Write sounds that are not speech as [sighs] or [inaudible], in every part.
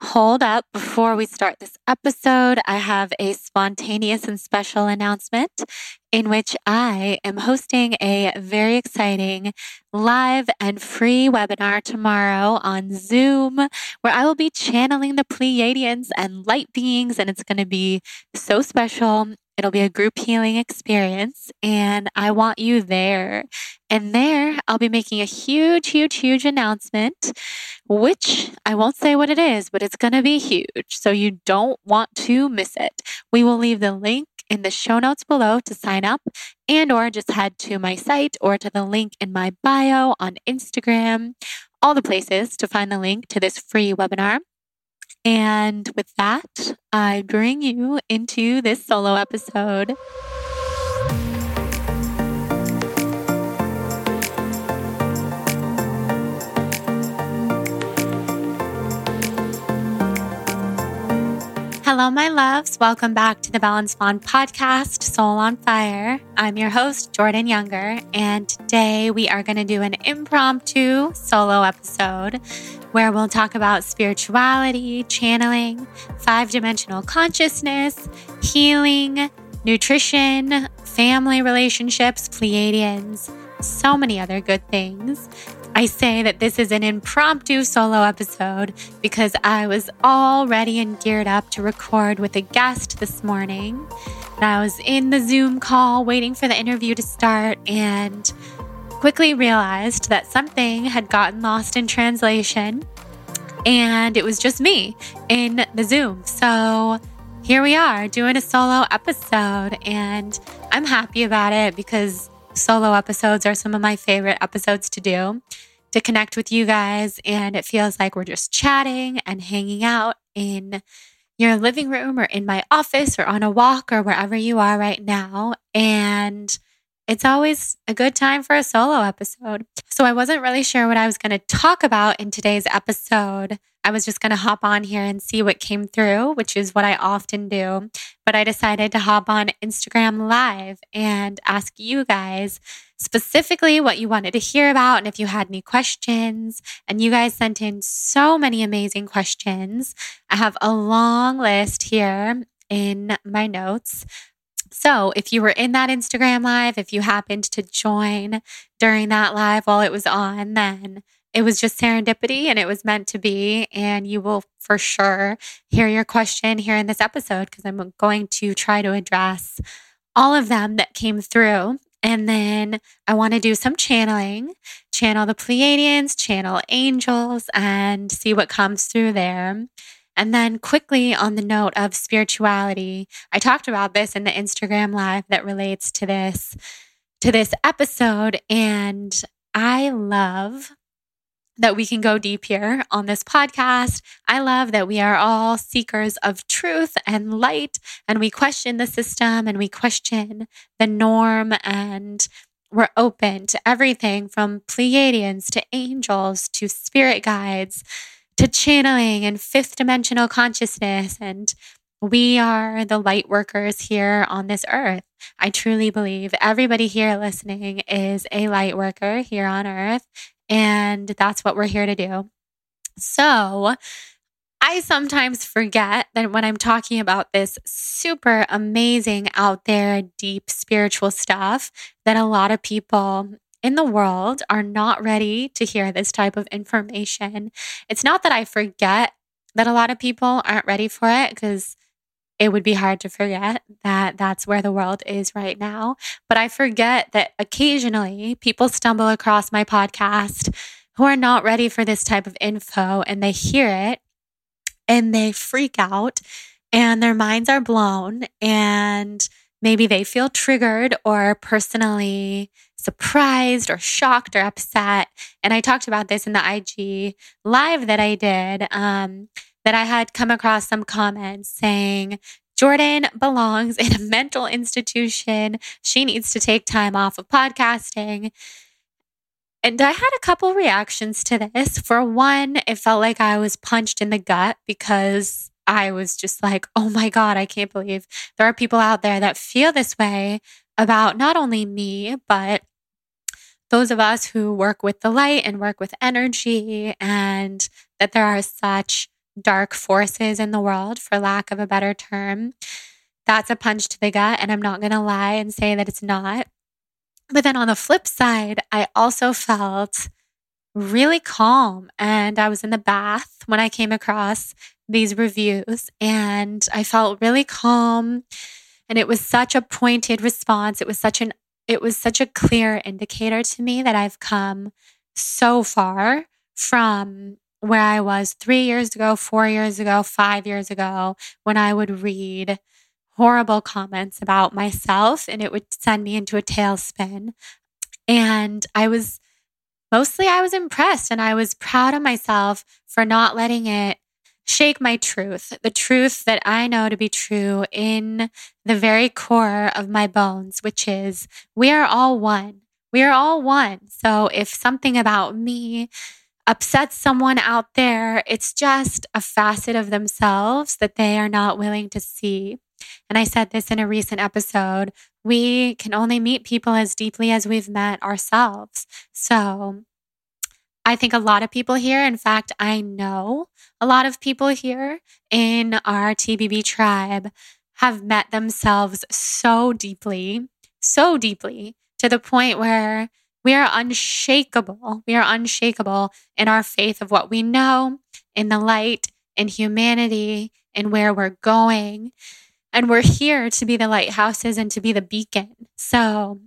Hold up. Before we start this episode, I have a spontaneous and special announcement in which I am hosting a very exciting live and free webinar tomorrow on Zoom where I will be channeling the Pleiadians and light beings, and it's going to be so special. It'll be a group healing experience, and I want you there. And there, I'll be making a huge, huge, huge announcement, which I won't say what it is, but it's going to be huge. So you don't want to miss it. We will leave the link in the show notes below to sign up and or just head to my site or to the link in my bio on Instagram, all the places to find the link to this free webinar. And with that, I bring you into this solo episode. Hello, my loves. Welcome back to the Balanced Blonde podcast, Soul on Fire. I'm your host, Jordan Younger, and today we are going to do an impromptu solo episode where we'll talk about spirituality, channeling, five dimensional consciousness, healing, nutrition, family relationships, Pleiadians, so many other good things. I say that this is an impromptu solo episode because I was all ready and geared up to record with a guest this morning. And I was in the Zoom call waiting for the interview to start and quickly realized that something had gotten lost in translation and it was just me in the Zoom. So here we are doing a solo episode and I'm happy about it because solo episodes are some of my favorite episodes to do to connect with you guys. And it feels like we're just chatting and hanging out in your living room or in my office or on a walk or wherever you are right now. And it's always a good time for a solo episode. So I wasn't really sure what I was going to talk about in today's episode. I was just going to hop on here and see what came through, which is what I often do. But I decided to hop on Instagram Live and ask you guys specifically what you wanted to hear about and if you had any questions. And you guys sent in so many amazing questions. I have a long list here in my notes. So, if you were in that Instagram live, if you happened to join during that live while it was on, then it was just serendipity and it was meant to be. And you will for sure hear your question here in this episode because I'm going to try to address all of them that came through. And then I want to do some channeling, channel the Pleiadians, channel angels, and see what comes through there. And then quickly on the note of spirituality, I talked about this in the Instagram live that relates to this to this episode and I love that we can go deep here on this podcast. I love that we are all seekers of truth and light, and we question the system and we question the norm, and we're open to everything from Pleiadians to angels to spirit guides to channeling and fifth dimensional consciousness. And we are the light workers here on this earth. I truly believe everybody here listening is a light worker here on earth. And that's what we're here to do. So, I sometimes forget that when I'm talking about this super amazing, out there, deep spiritual stuff, that a lot of people in the world are not ready to hear this type of information. It's not that I forget that a lot of people aren't ready for it because it would be hard to forget that that's where the world is right now. But I forget that occasionally people stumble across my podcast who are not ready for this type of info and they hear it and they freak out and their minds are blown and maybe they feel triggered or personally surprised or shocked or upset. And I talked about this in the IG live that I did, um, that I had come across some comments saying, Jordan belongs in a mental institution. She needs to take time off of podcasting. And I had a couple reactions to this. For one, it felt like I was punched in the gut because I was just like, oh my God, I can't believe there are people out there that feel this way about not only me, but those of us who work with the light and work with energy, and that there are such dark forces in the world, for lack of a better term. That's a punch to the gut. And I'm not going to lie and say that it's not. But then on the flip side, I also felt really calm. And I was in the bath when I came across these reviews and I felt really calm. And it was such a pointed response. It was such an it was such a clear indicator to me that I've come so far from where I was three years ago, four years ago, five years ago, when I would read horrible comments about myself and it would send me into a tailspin. And I was mostly, I was impressed and I was proud of myself for not letting it shake my truth, the truth that I know to be true in the very core of my bones, which is we are all one. We are all one. So if something about me upsets someone out there, it's just a facet of themselves that they are not willing to see. And I said this in a recent episode. We can only meet people as deeply as we've met ourselves. So I think a lot of people here, in fact, I know a lot of people here in our TBB tribe have met themselves so deeply, so deeply to the point where we are unshakable. We are unshakable in our faith of what we know, in the light, in humanity, in where we're going. And we're here to be the lighthouses and to be the beacon. So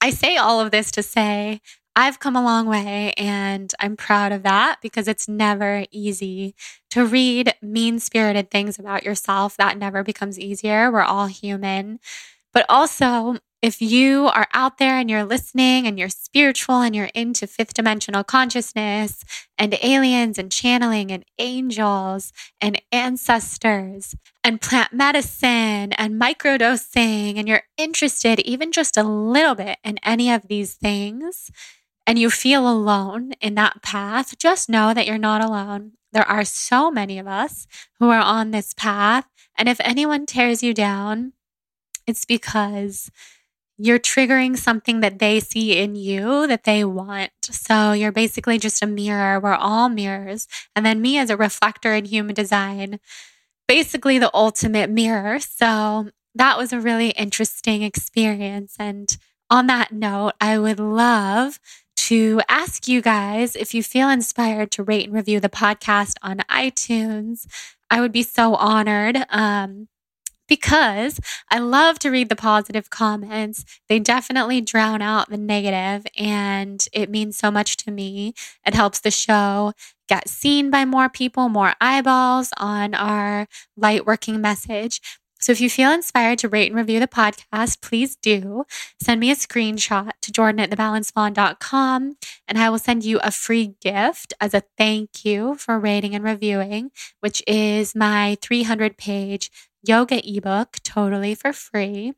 I say all of this to say I've come a long way and I'm proud of that because it's never easy to read mean spirited things about yourself. That never becomes easier. We're all human. But also, if you are out there and you're listening and you're spiritual and you're into fifth dimensional consciousness and aliens and channeling and angels and ancestors and plant medicine and microdosing and you're interested even just a little bit in any of these things, and you feel alone in that path, just know that you're not alone. There are so many of us who are on this path. And if anyone tears you down, it's because you're triggering something that they see in you that they want. So you're basically just a mirror. We're all mirrors. And then me as a reflector in human design, basically the ultimate mirror. So that was a really interesting experience. And on that note, I would love to ask you guys if you feel inspired to rate and review the podcast on iTunes. I would be so honored. Um, because I love to read the positive comments. They definitely drown out the negative, and it means so much to me. It helps the show get seen by more people, more eyeballs on our light working message. So if you feel inspired to rate and review the podcast, please do send me a screenshot to jordan at thebalancedblonde.com and I will send you a free gift as a thank you for rating and reviewing, which is my 300 page yoga ebook totally for free.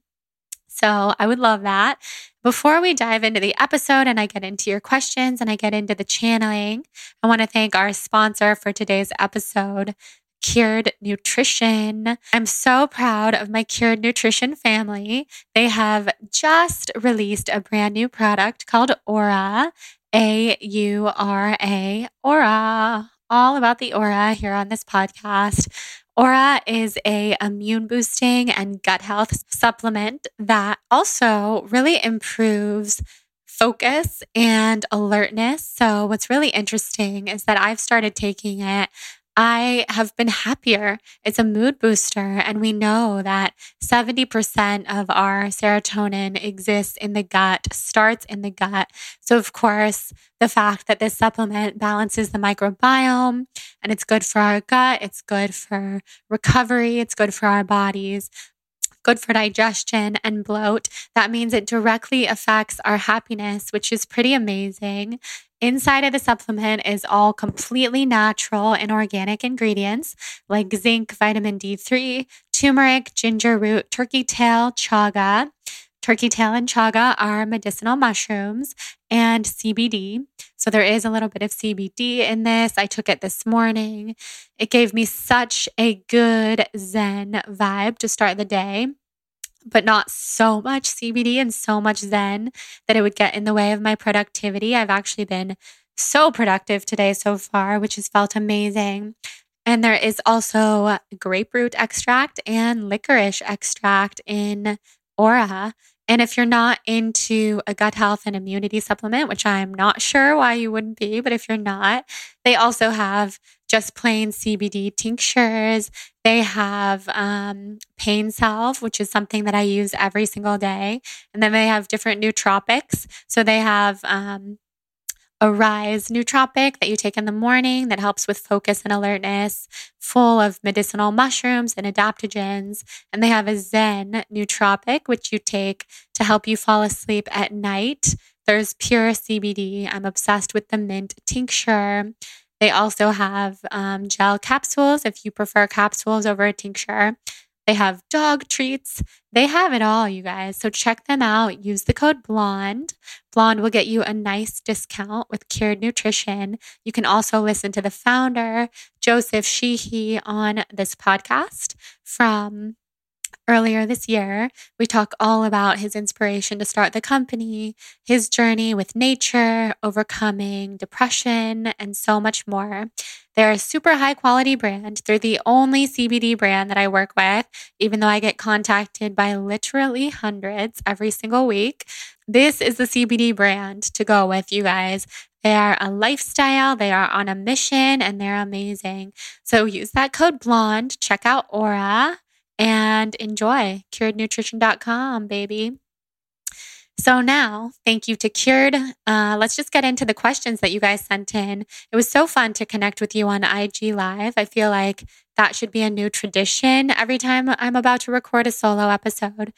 So I would love that. Before we dive into the episode and I get into your questions and I get into the channeling, I want to thank our sponsor for today's episode, Cured Nutrition. I'm so proud of my Cured Nutrition family. They have just released a brand new product called Aura, A U R A, Aura. All about the aura here on this podcast. Aura is a immune boosting and gut health supplement that also really improves focus and alertness. So what's really interesting is that I've started taking it I have been happier. It's a mood booster. And we know that 70% of our serotonin exists in the gut, starts in the gut. So, of course, the fact that this supplement balances the microbiome and it's good for our gut, it's good for recovery, it's good for our bodies good for digestion and bloat. That means it directly affects our happiness, which is pretty amazing. Inside of the supplement is all completely natural and organic ingredients like zinc, vitamin D3, turmeric, ginger root, turkey tail, chaga. Turkey tail and chaga are medicinal mushrooms and CBD. So there is a little bit of CBD in this. I took it this morning. It gave me such a good Zen vibe to start the day but not so much CBD and so much Zen that it would get in the way of my productivity. I've actually been so productive today so far, which has felt amazing. And there is also grapefruit extract and licorice extract in Aura. And if you're not into a gut health and immunity supplement, which I'm not sure why you wouldn't be, but if you're not, they also have just plain CBD tinctures. They have um, pain salve, which is something that I use every single day. And then they have different nootropics. So they have um, Arise nootropic that you take in the morning that helps with focus and alertness, full of medicinal mushrooms and adaptogens. And they have a Zen nootropic, which you take to help you fall asleep at night. There's pure CBD. I'm obsessed with the mint tincture. They also have um, gel capsules if you prefer capsules over a tincture. They have dog treats. They have it all, you guys. So check them out. Use the code BLONDE. Blonde will get you a nice discount with Cured Nutrition. You can also listen to the founder, Joseph Sheehy, on this podcast from Earlier this year, we talk all about his inspiration to start the company, his journey with nature, overcoming depression, and so much more. They're a super high quality brand. They're the only CBD brand that I work with, even though I get contacted by literally hundreds every single week. This is the CBD brand to go with, you guys. They are a lifestyle, they are on a mission, and they're amazing. So use that code BLONDE, check out Aura and enjoy curednutrition.com, baby. So now, thank you to Cured. Uh, let's just get into the questions that you guys sent in. It was so fun to connect with you on IG Live. I feel like that should be a new tradition every time I'm about to record a solo episode.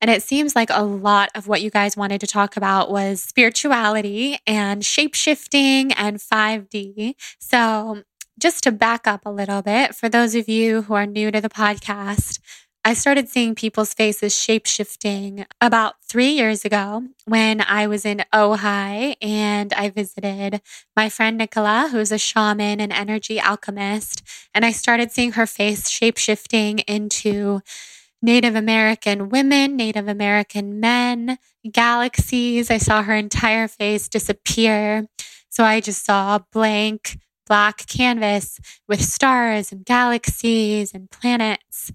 And it seems like a lot of what you guys wanted to talk about was spirituality and shape shifting and 5D. So just to back up a little bit, for those of you who are new to the podcast, I started seeing people's faces shape shifting about three years ago when I was in Ojai and I visited my friend Nicola, who's a shaman and energy alchemist. And I started seeing her face shape shifting into Native American women, Native American men, galaxies. I saw her entire face disappear. So I just saw blank black canvas with stars and galaxies and planets.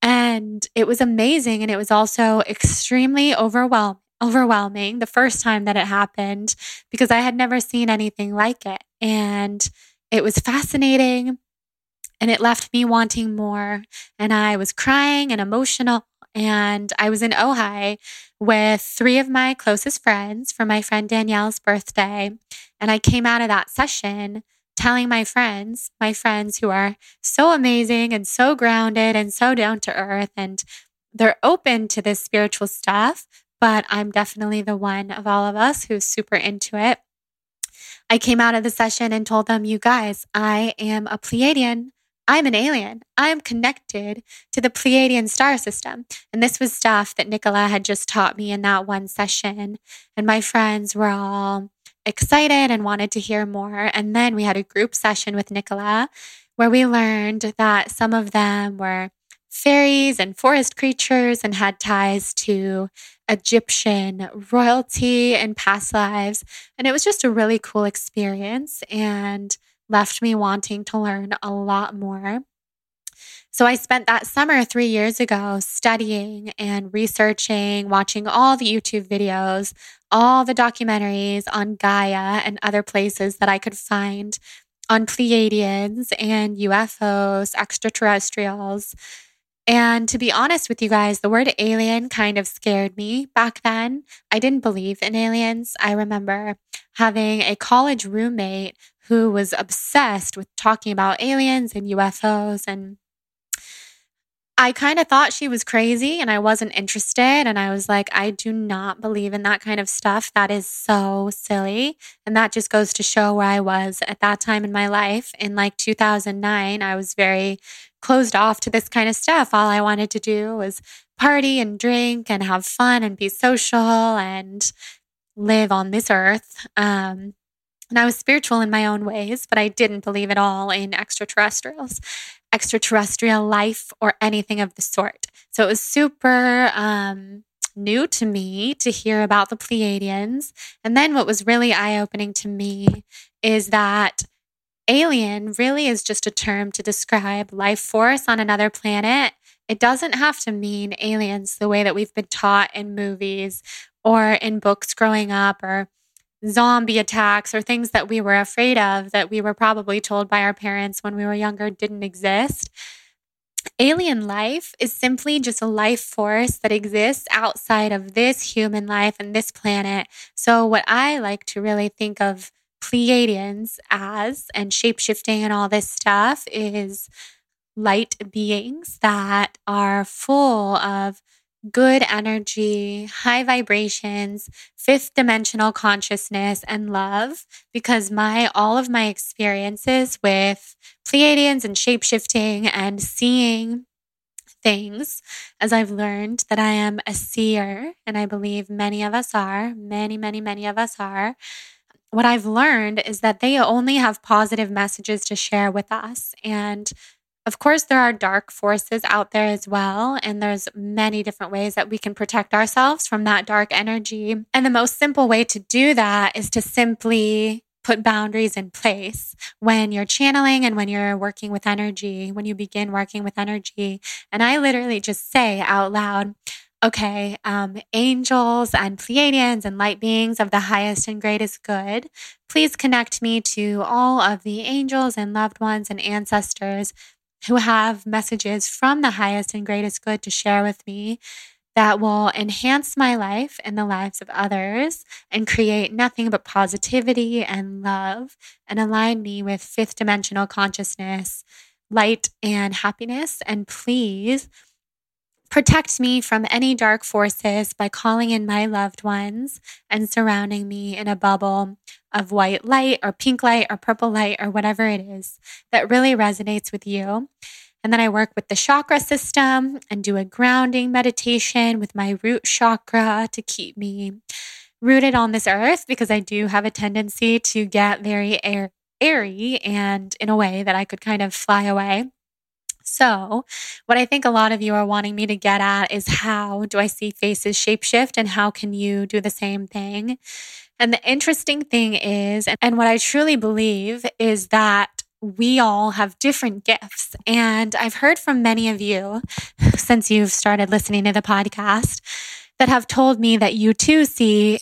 And it was amazing. And it was also extremely overwhelming overwhelming the first time that it happened because I had never seen anything like it. And it was fascinating and it left me wanting more. And I was crying and emotional. And I was in Ojai with three of my closest friends for my friend Danielle's birthday. And I came out of that session telling my friends, my friends who are so amazing and so grounded and so down to earth, and they're open to this spiritual stuff, but I'm definitely the one of all of us who's super into it. I came out of the session and told them, you guys, I am a Pleiadian. I'm an alien. I'm connected to the Pleiadian star system. And this was stuff that Nicola had just taught me in that one session. And my friends were all excited and wanted to hear more. And then we had a group session with Nicola where we learned that some of them were fairies and forest creatures and had ties to Egyptian royalty in past lives. And it was just a really cool experience and left me wanting to learn a lot more. So I spent that summer three years ago studying and researching, watching all the YouTube videos, all the documentaries on Gaia and other places that I could find on Pleiadians and UFOs, extraterrestrials. And to be honest with you guys, the word alien kind of scared me back then. I didn't believe in aliens. I remember having a college roommate who was obsessed with talking about aliens and UFOs and I kind of thought she was crazy and I wasn't interested. And I was like, I do not believe in that kind of stuff. That is so silly. And that just goes to show where I was at that time in my life. In like 2009, I was very closed off to this kind of stuff. All I wanted to do was party and drink and have fun and be social and live on this earth. Um, and I was spiritual in my own ways, but I didn't believe at all in extraterrestrials extraterrestrial life or anything of the sort. So it was super um, new to me to hear about the Pleiadians. And then what was really eye opening to me is that alien really is just a term to describe life force on another planet. It doesn't have to mean aliens the way that we've been taught in movies or in books growing up or zombie attacks or things that we were afraid of that we were probably told by our parents when we were younger didn't exist. Alien life is simply just a life force that exists outside of this human life and this planet. So, what I like to really think of Pleiadians as and shapeshifting and all this stuff is light beings that are full of good energy, high vibrations, fifth dimensional consciousness and love because my all of my experiences with Pleiadians and shapeshifting and seeing things as I've learned that I am a seer and I believe many of us are, many many many of us are. What I've learned is that they only have positive messages to share with us and of course, there are dark forces out there as well, and there's many different ways that we can protect ourselves from that dark energy. And the most simple way to do that is to simply put boundaries in place when you're channeling and when you're working with energy, when you begin working with energy. And I literally just say out loud, okay, um, angels and Pleiadians and light beings of the highest and greatest good, please connect me to all of the angels and loved ones and ancestors who have messages from the highest and greatest good to share with me that will enhance my life and the lives of others and create nothing but positivity and love and align me with fifth dimensional consciousness, light, and happiness. And please protect me from any dark forces by calling in my loved ones and surrounding me in a bubble of white light or pink light or purple light or whatever it is that really resonates with you. And then I work with the chakra system and do a grounding meditation with my root chakra to keep me rooted on this earth because I do have a tendency to get very air, airy and in a way that I could kind of fly away. So, what I think a lot of you are wanting me to get at is how do I see faces shapeshift and how can you do the same thing? And the interesting thing is, and what I truly believe is that we all have different gifts. And I've heard from many of you [laughs] since you've started listening to the podcast that have told me that you too see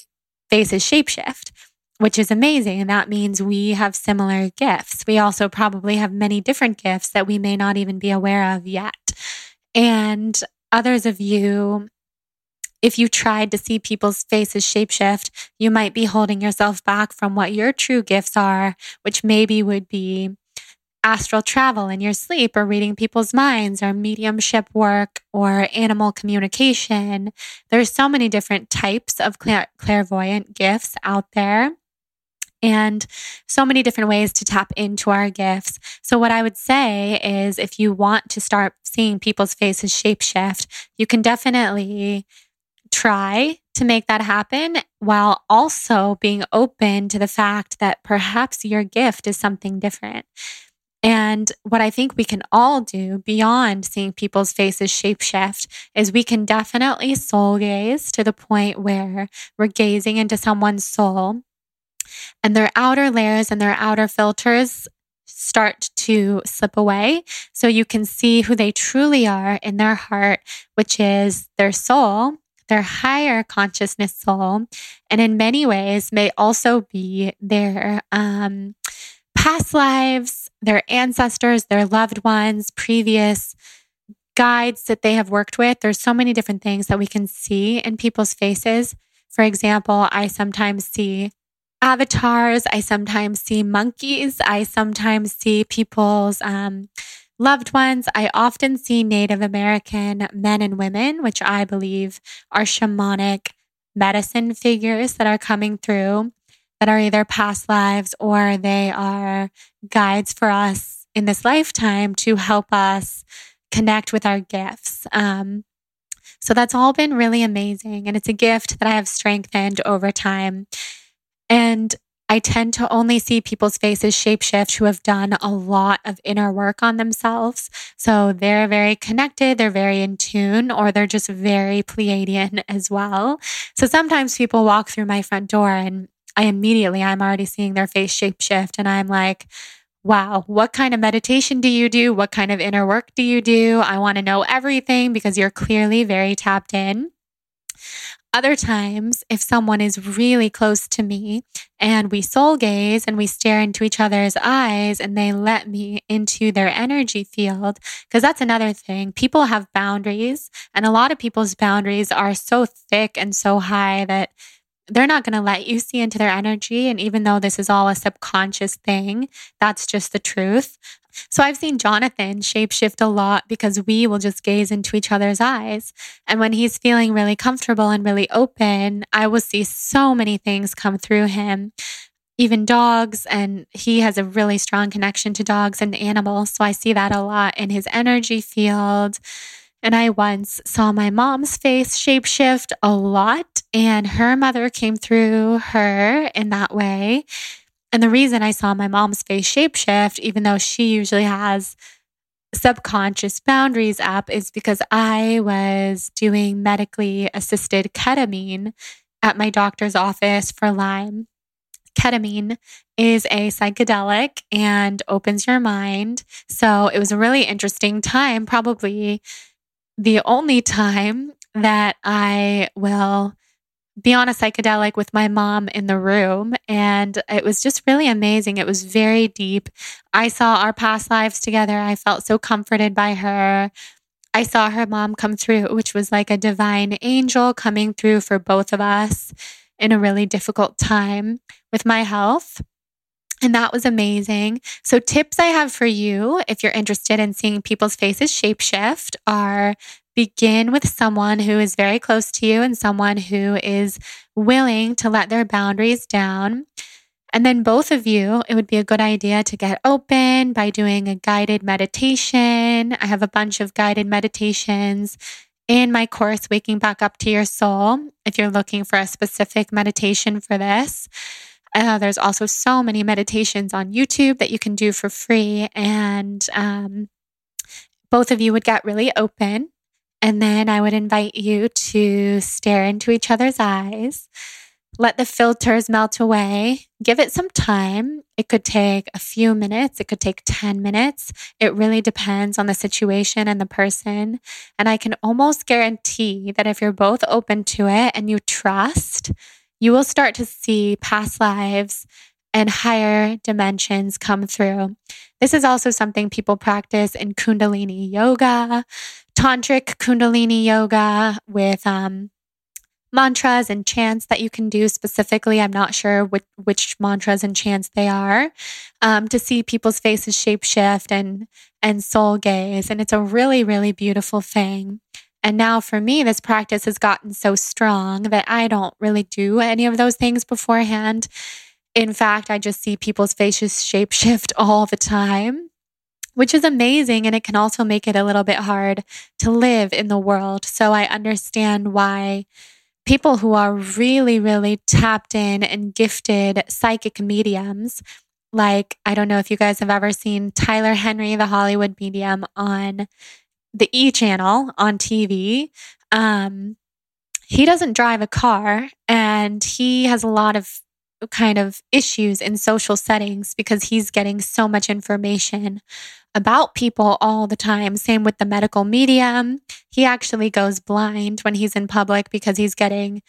faces shapeshift, which is amazing. And that means we have similar gifts. We also probably have many different gifts that we may not even be aware of yet. And others of you if you tried to see people's faces shapeshift, you might be holding yourself back from what your true gifts are, which maybe would be astral travel in your sleep or reading people's minds or mediumship work or animal communication. There's so many different types of clairvoyant gifts out there and so many different ways to tap into our gifts. So, what I would say is if you want to start seeing people's faces shapeshift, you can definitely try to make that happen while also being open to the fact that perhaps your gift is something different. And what I think we can all do beyond seeing people's faces shapeshift is we can definitely soul gaze to the point where we're gazing into someone's soul and their outer layers and their outer filters start to slip away. So you can see who they truly are in their heart, which is their soul their higher consciousness soul, and in many ways may also be their um, past lives, their ancestors, their loved ones, previous guides that they have worked with. There's so many different things that we can see in people's faces. For example, I sometimes see avatars. I sometimes see monkeys. I sometimes see people's um, loved ones. I often see Native American men and women, which I believe are shamanic medicine figures that are coming through that are either past lives or they are guides for us in this lifetime to help us connect with our gifts. Um, so that's all been really amazing. And it's a gift that I have strengthened over time. And I tend to only see people's faces shapeshift who have done a lot of inner work on themselves. So they're very connected, they're very in tune, or they're just very Pleiadian [laughs] as well. So sometimes people walk through my front door and I immediately, I'm already seeing their face shapeshift and I'm like, wow, what kind of meditation do you do? What kind of inner work do you do? I want to know everything because you're clearly very tapped in. Other times, if someone is really close to me and we soul gaze and we stare into each other's eyes and they let me into their energy field, because that's another thing. People have boundaries, and a lot of people's boundaries are so thick and so high that they're not going to let you see into their energy. And even though this is all a subconscious thing, that's just the truth. So I've seen Jonathan shapeshift a lot because we will just gaze into each other's eyes. And when he's feeling really comfortable and really open, I will see so many things come through him, even dogs. And he has a really strong connection to dogs and animals. So I see that a lot in his energy field. And I once saw my mom's face shapeshift a lot, and her mother came through her in that way. And the reason I saw my mom's face shapeshift, even though she usually has subconscious boundaries up, is because I was doing medically assisted ketamine at my doctor's office for Lyme. Ketamine is a psychedelic and opens your mind. So it was a really interesting time, probably the only time that I will be on a psychedelic with my mom in the room. And it was just really amazing. It was very deep. I saw our past lives together. I felt so comforted by her. I saw her mom come through, which was like a divine angel coming through for both of us in a really difficult time with my health. And that was amazing. So, tips I have for you if you're interested in seeing people's faces shapeshift are begin with someone who is very close to you and someone who is willing to let their boundaries down. And then, both of you, it would be a good idea to get open by doing a guided meditation. I have a bunch of guided meditations in my course, Waking Back Up to Your Soul, if you're looking for a specific meditation for this. Uh, there's also so many meditations on YouTube that you can do for free. And um, both of you would get really open. And then I would invite you to stare into each other's eyes, let the filters melt away, give it some time. It could take a few minutes, it could take 10 minutes. It really depends on the situation and the person. And I can almost guarantee that if you're both open to it and you trust, you will start to see past lives and higher dimensions come through. This is also something people practice in Kundalini yoga, tantric Kundalini yoga with um, mantras and chants that you can do specifically. I'm not sure which, which mantras and chants they are um, to see people's faces shapeshift and and soul gaze, and it's a really really beautiful thing. And now for me, this practice has gotten so strong that I don't really do any of those things beforehand. In fact, I just see people's faces shapeshift [laughs] all the time, which is amazing. And it can also make it a little bit hard to live in the world. So I understand why people who are really, really tapped in and gifted psychic mediums, like I don't know if you guys have ever seen Tyler Henry, the Hollywood medium, on the E channel on TV. Um, he doesn't drive a car and he has a lot of kind of issues in social settings because he's getting so much information about people all the time. Same with the medical medium. He actually goes blind when he's in public because he's getting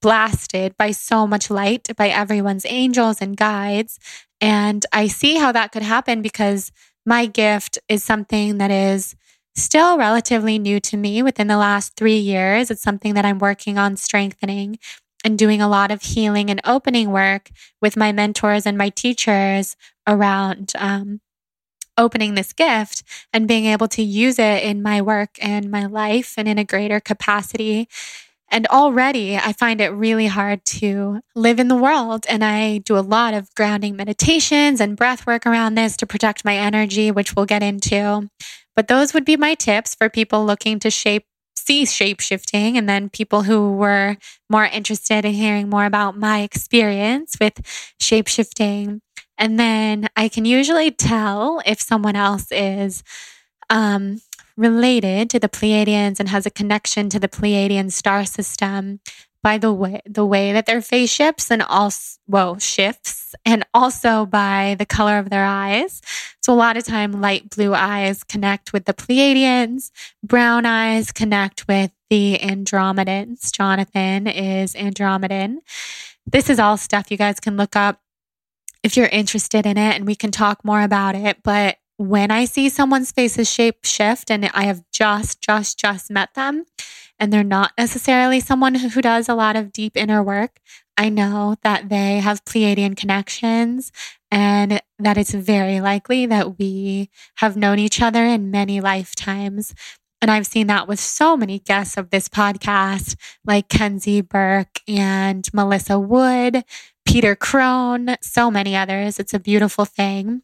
blasted by so much light by everyone's angels and guides. And I see how that could happen because my gift is something that is still relatively new to me within the last three years. It's something that I'm working on strengthening and doing a lot of healing and opening work with my mentors and my teachers around um, opening this gift and being able to use it in my work and my life and in a greater capacity. And already I find it really hard to live in the world. And I do a lot of grounding meditations and breath work around this to protect my energy, which we'll get into. But those would be my tips for people looking to shape see shape shifting and then people who were more interested in hearing more about my experience with shape shifting and then I can usually tell if someone else is um, related to the Pleiadians and has a connection to the Pleiadian star system by the way the way that their face shifts and also shifts and also by the color of their eyes. So a lot of time light blue eyes connect with the Pleiadians, brown eyes connect with the Andromedans. Jonathan is Andromedan. This is all stuff you guys can look up if you're interested in it and we can talk more about it. But when I see someone's face's shape shift and I have just, just, just met them and they're not necessarily someone who does a lot of deep inner work, I know that they have Pleiadian connections and that it's very likely that we have known each other in many lifetimes. And I've seen that with so many guests of this podcast, like Kenzie Burke and Melissa Wood, Peter Crone, so many others. It's a beautiful thing.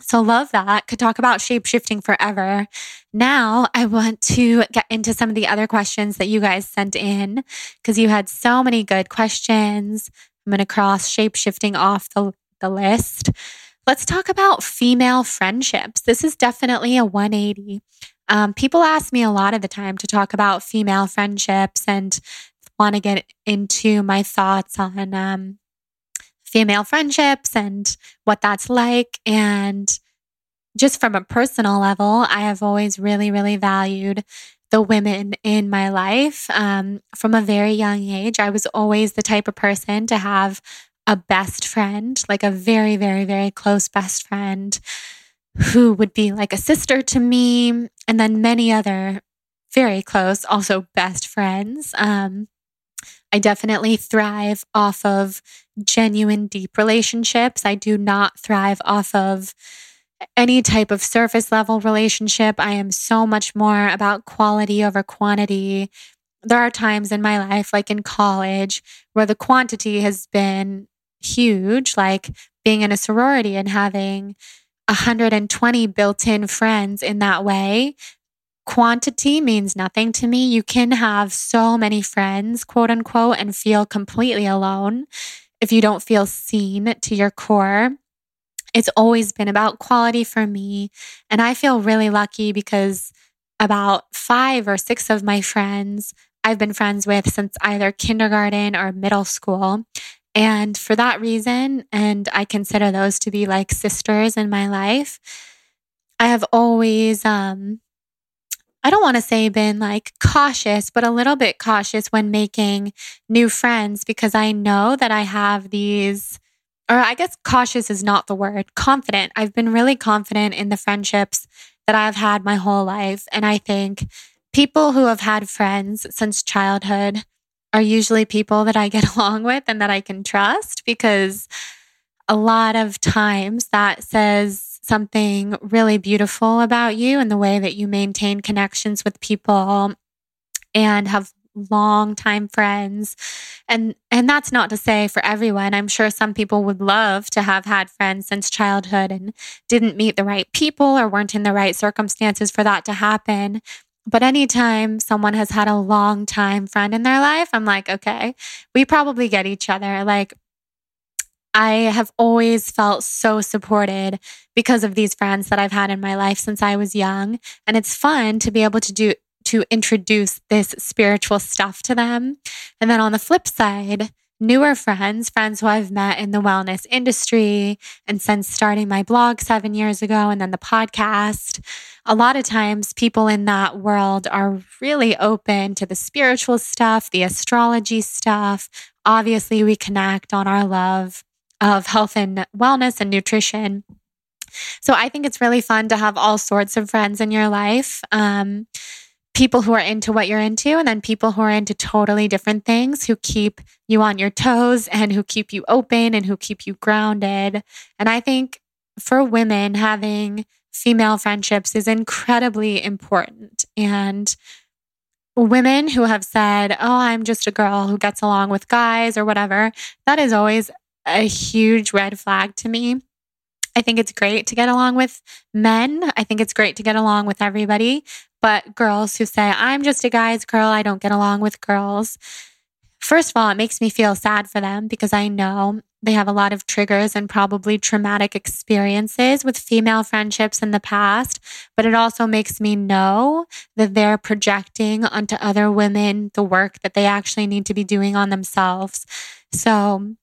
So, love that. Could talk about shape shifting forever. Now, I want to get into some of the other questions that you guys sent in because you had so many good questions. I'm going to cross shape shifting off the, the list. Let's talk about female friendships. This is definitely a 180. Um, people ask me a lot of the time to talk about female friendships and want to get into my thoughts on um, female friendships and what that's like. And just from a personal level, I have always really, really valued the women in my life. Um, from a very young age, I was always the type of person to have a best friend, like a very, very, very close best friend who would be like a sister to me, and then many other very close, also best friends. Um, I definitely thrive off of genuine, deep relationships. I do not thrive off of any type of surface level relationship. I am so much more about quality over quantity. There are times in my life, like in college, where the quantity has been huge, like being in a sorority and having 120 built in friends in that way quantity means nothing to me. You can have so many friends, quote unquote, and feel completely alone if you don't feel seen to your core. It's always been about quality for me. And I feel really lucky because about five or six of my friends I've been friends with since either kindergarten or middle school. And for that reason, and I consider those to be like sisters in my life, I have always um, I don't want to say been like cautious, but a little bit cautious when making new friends because I know that I have these, or I guess cautious is not the word, confident. I've been really confident in the friendships that I've had my whole life. And I think people who have had friends since childhood are usually people that I get [laughs] along with and that I can trust because a lot of times that says, something really beautiful about you and the way that you maintain connections with people and have long time friends. And and that's not to say for everyone. I'm sure some people would love to have had friends since childhood and didn't meet the right people or weren't in the right circumstances for that to happen. But anytime someone has had a long time friend in their life i'm like okay we probably get each other. Like I have always felt so supported because of these friends that I've had in my life since I was young. And it's fun to be able to do, to introduce this spiritual stuff to them. And then on the flip side, newer friends, friends who I've met in the wellness industry and since starting my blog seven years ago and then the podcast, a lot of times people in that world are really open to the spiritual stuff, the astrology stuff. Obviously, we connect on our love of health and wellness and nutrition. So I think it's really fun to have all sorts of friends in your life. Um, people who are into what you're into, and then people who are into totally different things who keep you on your toes and who keep you open and who keep you grounded. And I think for women, having female friendships is incredibly important. And women who have said, Oh, I'm just a girl who gets along with guys or whatever, that is always a huge red flag to me. I think it's great to get along with men. I think it's great to get along with everybody. But girls who say, I'm just a guy's girl, I don't get along with girls. First of all, it makes me feel sad for them because I know they have a lot of triggers and probably traumatic experiences with female friendships in the past. But it also makes me know that they're projecting onto other women the work that they actually need to be doing on themselves. So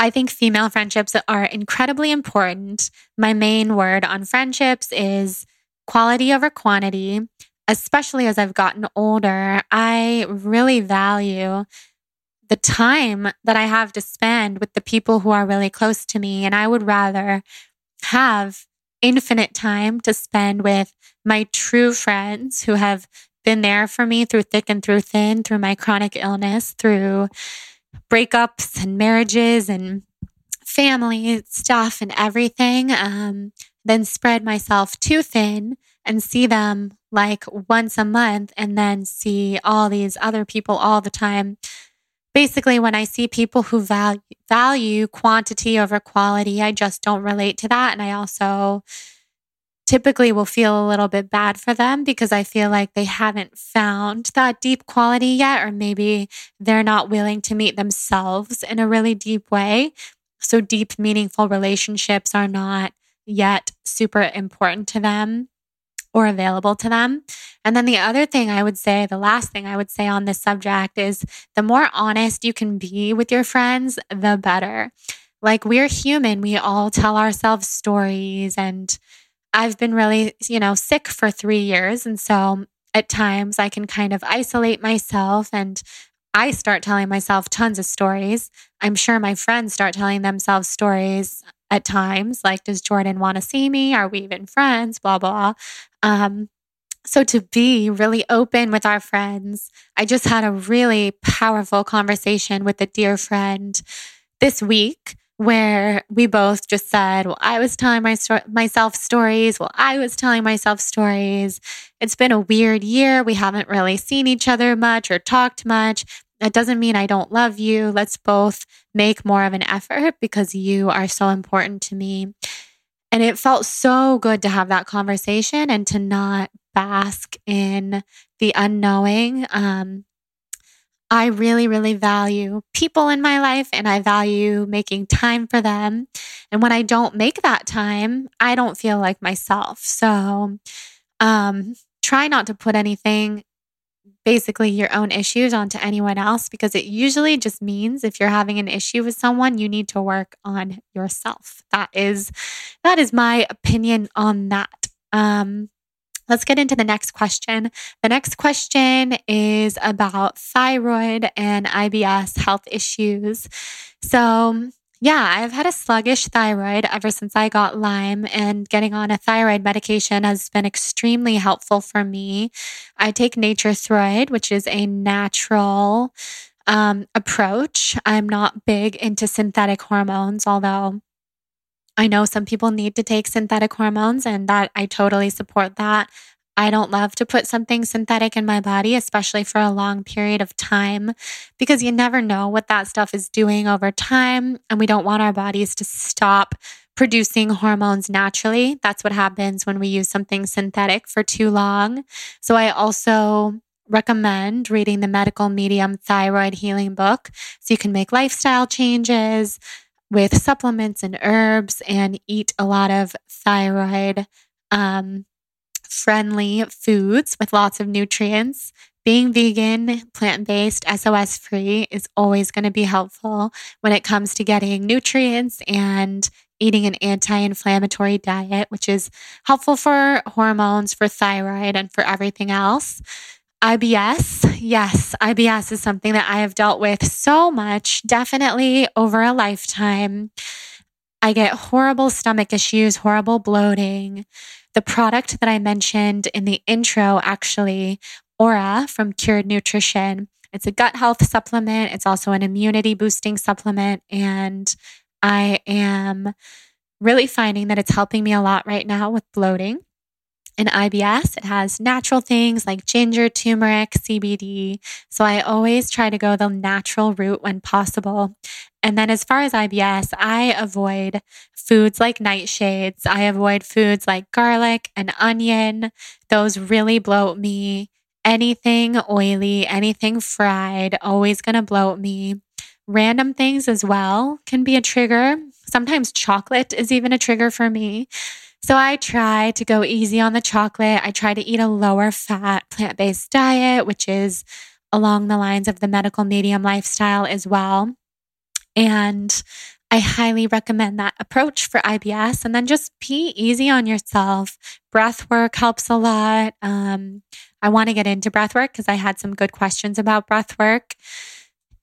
I think female friendships are incredibly important. My main word on friendships is quality over quantity. Especially as I've gotten older, I really value the time that I have to spend with the people who are really close to me. And I would rather have infinite time to spend with my true friends who have been there for me through thick and through thin, through my chronic illness, through breakups and marriages and family stuff and everything, um, then spread myself too thin and see them like once a month and then see all these other people all the time. Basically, when I see people who value, value quantity over quality, I just don't relate to that. And I also typically will feel a little bit bad for them because I feel like they haven't found that deep quality yet, or maybe they're not willing to meet themselves in a really deep way. So, deep, meaningful relationships are not yet super important to them or available to them. And then the other thing I would say, the last thing I would say on this subject is the more honest you can be with your friends, the better. Like we're human, we all tell ourselves stories and I've been really, you know, sick for three years. And so at times I can kind of isolate myself and I start telling myself tons of stories. I'm sure my friends start telling themselves stories at times, like, does Jordan want to see me? Are we even friends? Blah, blah. Um, so to be really open with our friends, I just had a really powerful conversation with a dear friend this week where we both just said, Well, I was telling my sto- myself stories. Well, I was telling myself stories. It's been a weird year. We haven't really seen each other much or talked much. That doesn't mean I don't love you. Let's both make more of an effort because you are so important to me. And it felt so good to have that conversation and to not bask in the unknowing. Um, I really, really value people in my life and I value making time for them. And when I don't make that time, I don't feel like myself. So, um, try not to put anything, basically your own issues onto anyone else because it usually just means if you're having an issue with someone, you need to work on yourself. That is, that is my opinion on that. Um, Let's get into the next question. The next question is about thyroid and IBS health issues. So, yeah, I've had a sluggish thyroid ever since I got Lyme, and getting on a thyroid medication has been extremely helpful for me. I take Nature-Throid, which is a natural um, approach. I'm not big into synthetic hormones, although I know some people need to take synthetic hormones, and that I totally support that. I don't love to put something synthetic in my body, especially for a long period of time, because you never know what that stuff is doing over time. And we don't want our bodies to stop producing hormones naturally. That's what happens when we use something synthetic for too long. So I also recommend reading the medical medium thyroid healing book so you can make lifestyle changes with supplements and herbs and eat a lot of thyroid um, friendly foods with lots of nutrients. Being vegan, plant based, SOS free is always going to be helpful when it comes to getting nutrients and eating an anti inflammatory diet, which is helpful for hormones, for thyroid, and for everything else. IBS. Yes, IBS is something that I have dealt with so much, definitely over a lifetime. I get horrible stomach issues, horrible bloating. The product that I mentioned in the intro, actually, Aura from Cured Nutrition, it's a gut health supplement. It's also an immunity boosting supplement. And I am really finding that it's helping me a lot right now with bloating in IBS. It has natural things like ginger, turmeric, CBD. So I always try to go the natural route when possible. And then as far as IBS, I avoid foods like nightshades. I avoid foods like garlic and onion. Those really bloat me. Anything oily, anything fried, always going to bloat me. Random things as well can be a trigger. Sometimes chocolate is even a trigger for me. So I try to go easy on the chocolate. I try to eat a lower fat plant based diet, which is along the lines of the medical medium lifestyle as well. And I highly recommend that approach for IBS. And then just be easy on yourself. Breath work helps a lot. Um, I want to get into breath work because I had some good questions about breath work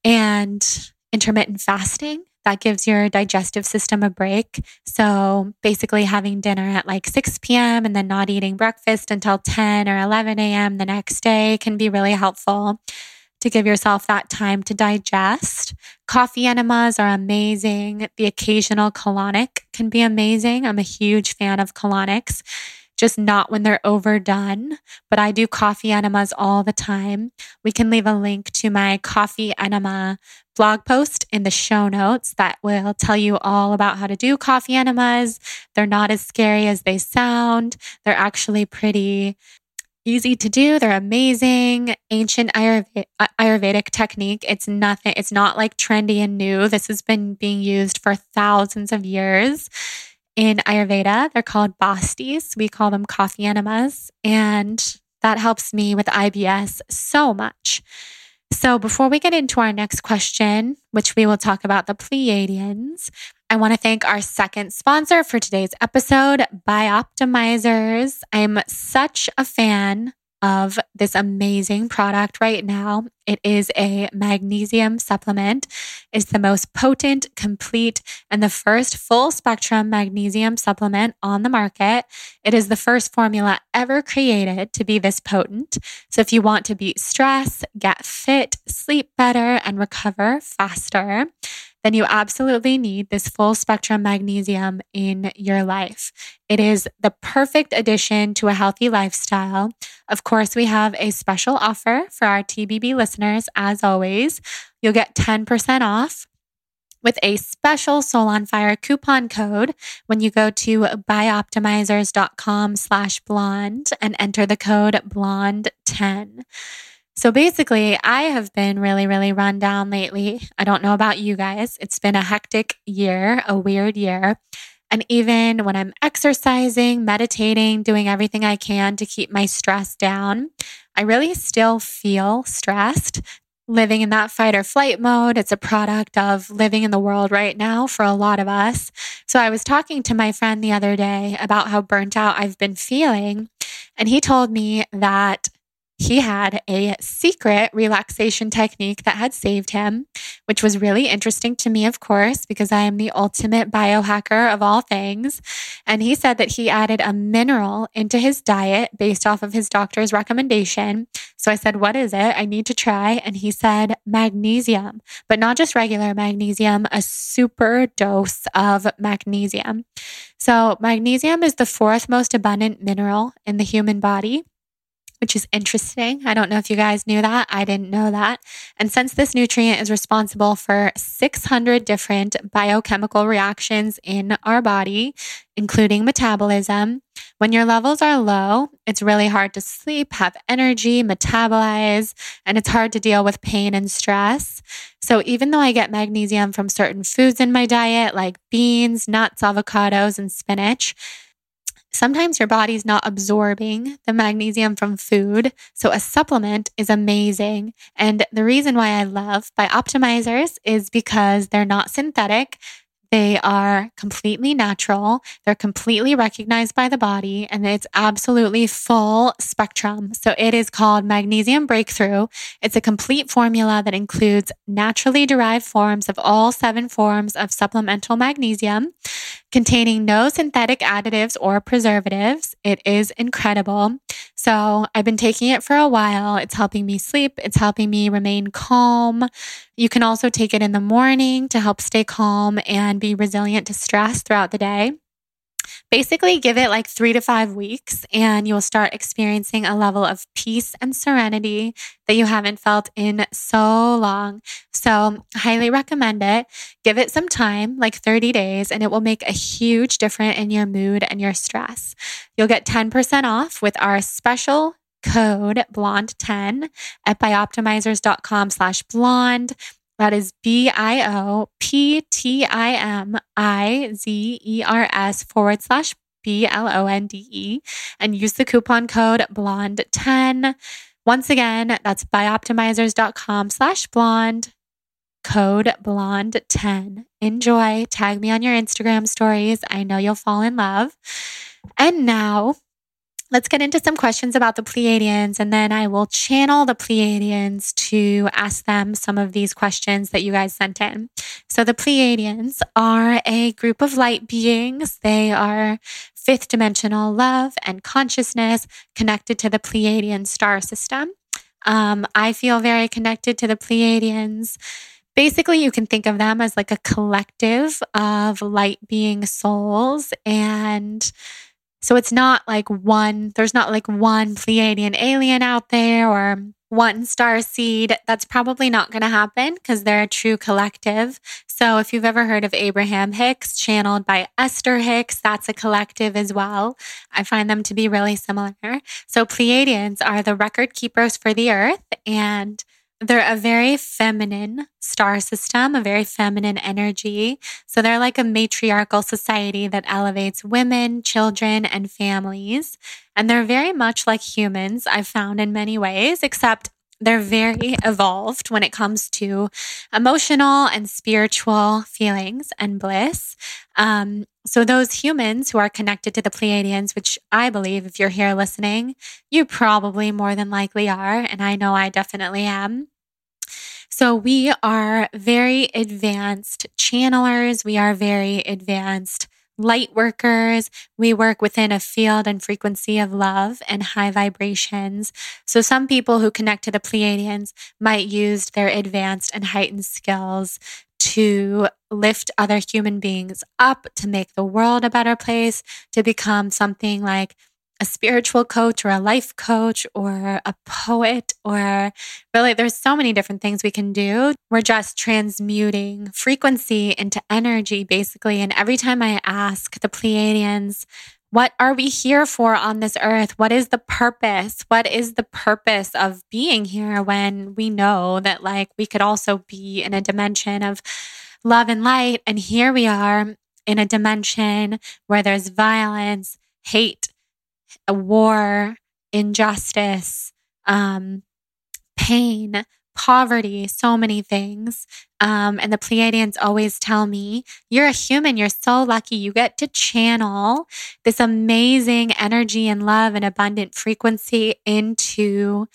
and intermittent fasting that gives your digestive system a break. So basically, having dinner at like 6 p.m. and then not eating breakfast until 10 or 11 a.m. the next day can be really helpful to give yourself that time to digest. Coffee enemas are amazing. The occasional colonic can be amazing. I'm a huge fan of colonics just not when they're overdone. But I do coffee enemas all the time. We can leave a link to my coffee enema blog post in the show notes that will tell you all about how to do coffee enemas. They're not as scary as they sound, they're actually pretty easy to do. They're amazing. Ancient uh, Ayurvedic technique. It's nothing, it's not like trendy and new. This has been being used for thousands of years in Ayurveda. They're called bastis. We call them coffee enemas. And that helps me with IBS so much. So, before we get into our next question, which we will talk about the Pleiadians, I want to thank our second sponsor for today's episode, Bioptimizers. I'm such a fan of this amazing product right now. It is a magnesium supplement. It's the most potent, complete, and the first full spectrum magnesium supplement on the market. It is the first formula ever created to be this potent. So if you want to beat stress, get fit, sleep better, and recover faster, then you absolutely need this full spectrum magnesium in your life. It is the perfect addition to a healthy lifestyle. Of course, we have a special offer for our TBB listeners. As always, you'll get 10% off with a special Soul on Fire coupon code when you go to bioptimizers.com slash blonde and enter the code blonde10. So basically, I have been really, really run down lately. I don't know about you guys. It's been a hectic year, a weird year. And even when I'm exercising, meditating, doing everything I can to keep my stress down, I really still feel stressed. Living in that fight or flight mode, it's a product of living in the world right now for a lot of us. So I was talking to my friend the other day about how burnt out I've been feeling. And he told me that he had a secret relaxation technique that had saved him, which was really interesting to me, of course, because I am the ultimate biohacker of all things. And he said that he added a mineral into his diet based off of his doctor's recommendation. So I said, What is it? I need to try. And he said, Magnesium, but not just regular magnesium, a super dose of magnesium. So, magnesium is the fourth most abundant mineral in the human body which is interesting. I don't know if you guys knew that. I didn't know that. And since this nutrient is responsible for 600 different biochemical reactions in our body, including metabolism, when your levels are low, it's really hard to sleep, have energy, metabolize, and it's hard to deal with pain and stress. So, even though I get magnesium from certain foods in my diet, like beans, nuts, avocados, and spinach, Sometimes your body's not absorbing the magnesium from food, so a supplement is amazing. And the reason why I love BiOptimizers is because they're not synthetic. They are completely natural. They're completely recognized by the body and it's absolutely full spectrum. So it is called Magnesium Breakthrough. It's a complete formula that includes naturally derived forms of all seven forms of supplemental magnesium containing no synthetic additives or preservatives. It is incredible. So I've been taking it for a while. It's helping me sleep. It's helping me remain calm. You can also take it in the morning to help stay calm and be resilient to stress throughout the day. Basically, give it like three to five weeks, and you'll start experiencing a level of peace and serenity that you haven't felt in so long. So, highly recommend it. Give it some time, like 30 days, and it will make a huge difference in your mood and your stress. You'll get 10% off with our special code blonde10 at bioptimizers.com slash blonde. That is B I O P T I M I Z E R S forward slash B L O N D E and use the coupon code blonde10. Once again, that's bioptimizers.com slash blonde, code blonde10. Enjoy. Tag me on your Instagram stories. I know you'll fall in love. And now let's get into some questions about the Pleiadians, and then I will channel the Pleiadians to ask them some of these questions that you guys sent in. So, the Pleiadians are a group of light beings. They are fifth dimensional love and consciousness connected to the Pleiadian star system. Um, I feel very connected to the Pleiadians. Basically, you can think of them as like a collective of light being souls and so it's not like one, there's not like one Pleiadian alien out there or one star seed. That's probably not going to happen because they're a true collective. So if you've ever heard of Abraham Hicks, channeled by Esther Hicks, that's a collective as well. I find them to be really similar. So Pleiadians are the record keepers for the earth and they're a very feminine star system, a very feminine energy. So they're like a matriarchal society that elevates women, children, and families. And they're very much like humans, I've found in many ways, except they're very evolved when it comes to emotional and spiritual feelings and bliss. Um, so, those humans who are connected to the Pleiadians, which I believe if you're here listening, you probably more than likely are, and I know I definitely am. So, we are very advanced channelers, we are very advanced light workers. We work within a field and frequency of love and high vibrations. So some people who connect to the Pleiadians might use their advanced and heightened skills to lift other human beings up, to make the world a better place, to become something like a spiritual coach or a life coach or a poet or really there's so many different things we can do. We're just transmuting frequency into energy basically. And every time I ask the Pleiadians, what are we here for on this earth? What is the purpose? What is the purpose of being here when we know that like we could also be in a dimension of love and light and here we are in a dimension where there's violence, hate, war, injustice, um, pain, poverty, so many things. Um, and the Pleiadians always tell me, You're a human. You're so lucky. You get to channel this amazing energy and love and abundant frequency into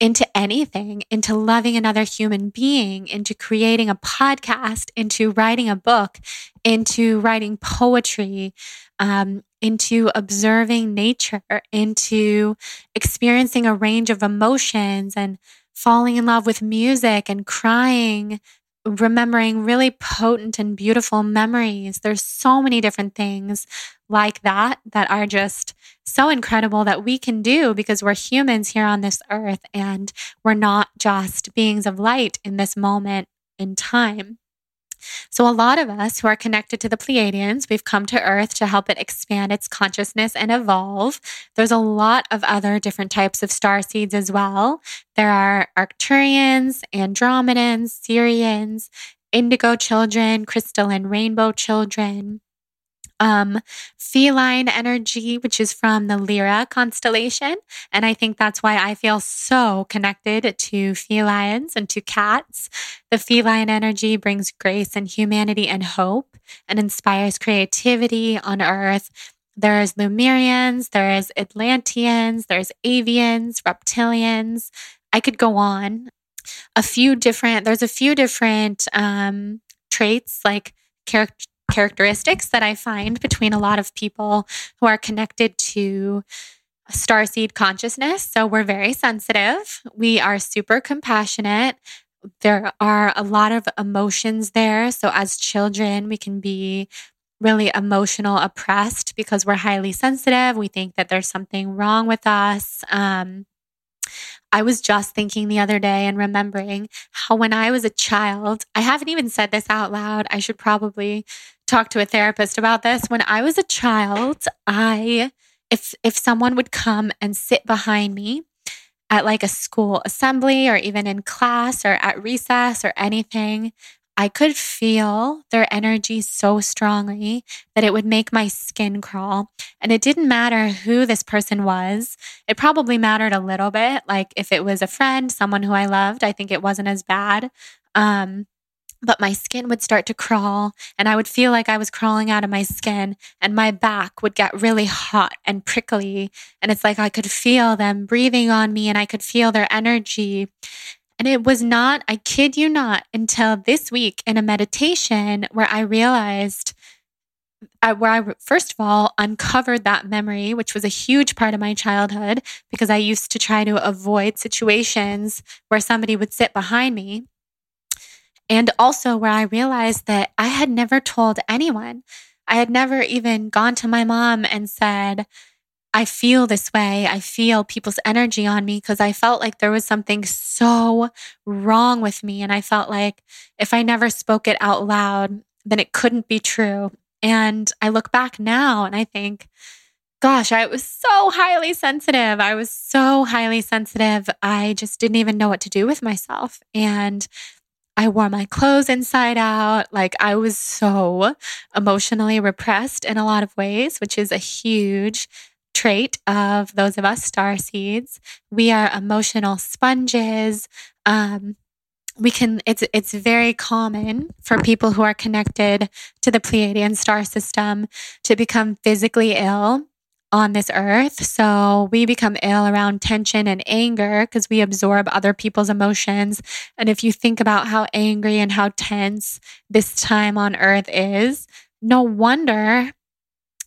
into anything, into loving another human being, into creating a podcast, into writing a book, into writing poetry, um, into observing nature, into experiencing a range of emotions and falling in love with music and crying, remembering really potent and beautiful memories. There's so many different things like that that are just so incredible that we can do because we're humans here on this earth and we're not just beings of light in this moment in time. So, a lot of us who are connected to the Pleiadians, we've come to Earth to help it expand its consciousness and evolve. There's a lot of other different types of star seeds as well. There are Arcturians, Andromedans, Sirians, indigo children, crystalline rainbow children. Um, feline energy, which is from the Lyra constellation. And I think that's why I feel so connected to felines and to cats. The feline energy brings grace and humanity and hope and inspires creativity on earth. There's Lemurians, there's Atlanteans, there's avians, reptilians. I could go on. A few different, there's a few different um, traits like character characteristics that I find between a lot of people who are connected to starseed consciousness. So we're very sensitive. We are super compassionate. There are a lot of emotions there. So as children, we can be really emotional oppressed because we're highly sensitive. We think that there's something wrong with us. Um, I was just thinking the other day and remembering how when I was a child, I haven't even said this out loud. I should probably talk to a therapist about this. When I was a child, I if if someone would come and sit behind me at like a school assembly or even in class or at recess or anything, I could feel their energy so strongly that it would make my skin crawl. And it didn't matter who this person was. It probably mattered a little bit. Like if it was a friend, someone who I loved, I think it wasn't as bad. Um, but my skin would start to crawl and I would feel like I was crawling out of my skin and my back would get really hot and prickly. And it's like I could feel them breathing on me and I could feel their energy. And it was not, I kid you not, until this week in a meditation where I realized, I, where I first of all uncovered that memory, which was a huge part of my childhood because I used to try to avoid situations where somebody would sit behind me. And also where I realized that I had never told anyone. I had never even gone to my mom and said, I feel this way. I feel people's energy on me because I felt like there was something so wrong with me. And I felt like if I never spoke it out loud, then it couldn't be true. And I look back now and I think, gosh, I was so highly sensitive. I was so highly sensitive. I just didn't even know what to do with myself. And I wore my clothes inside out. Like I was so emotionally repressed in a lot of ways, which is a huge trait of those of us star seeds. We are emotional sponges. Um, we can it's it's very common for people who are connected to the Pleiadian star system to become physically ill on this earth. So we become ill around tension and anger because we absorb other people's emotions. And if you think about how angry and how tense this time on earth is, no wonder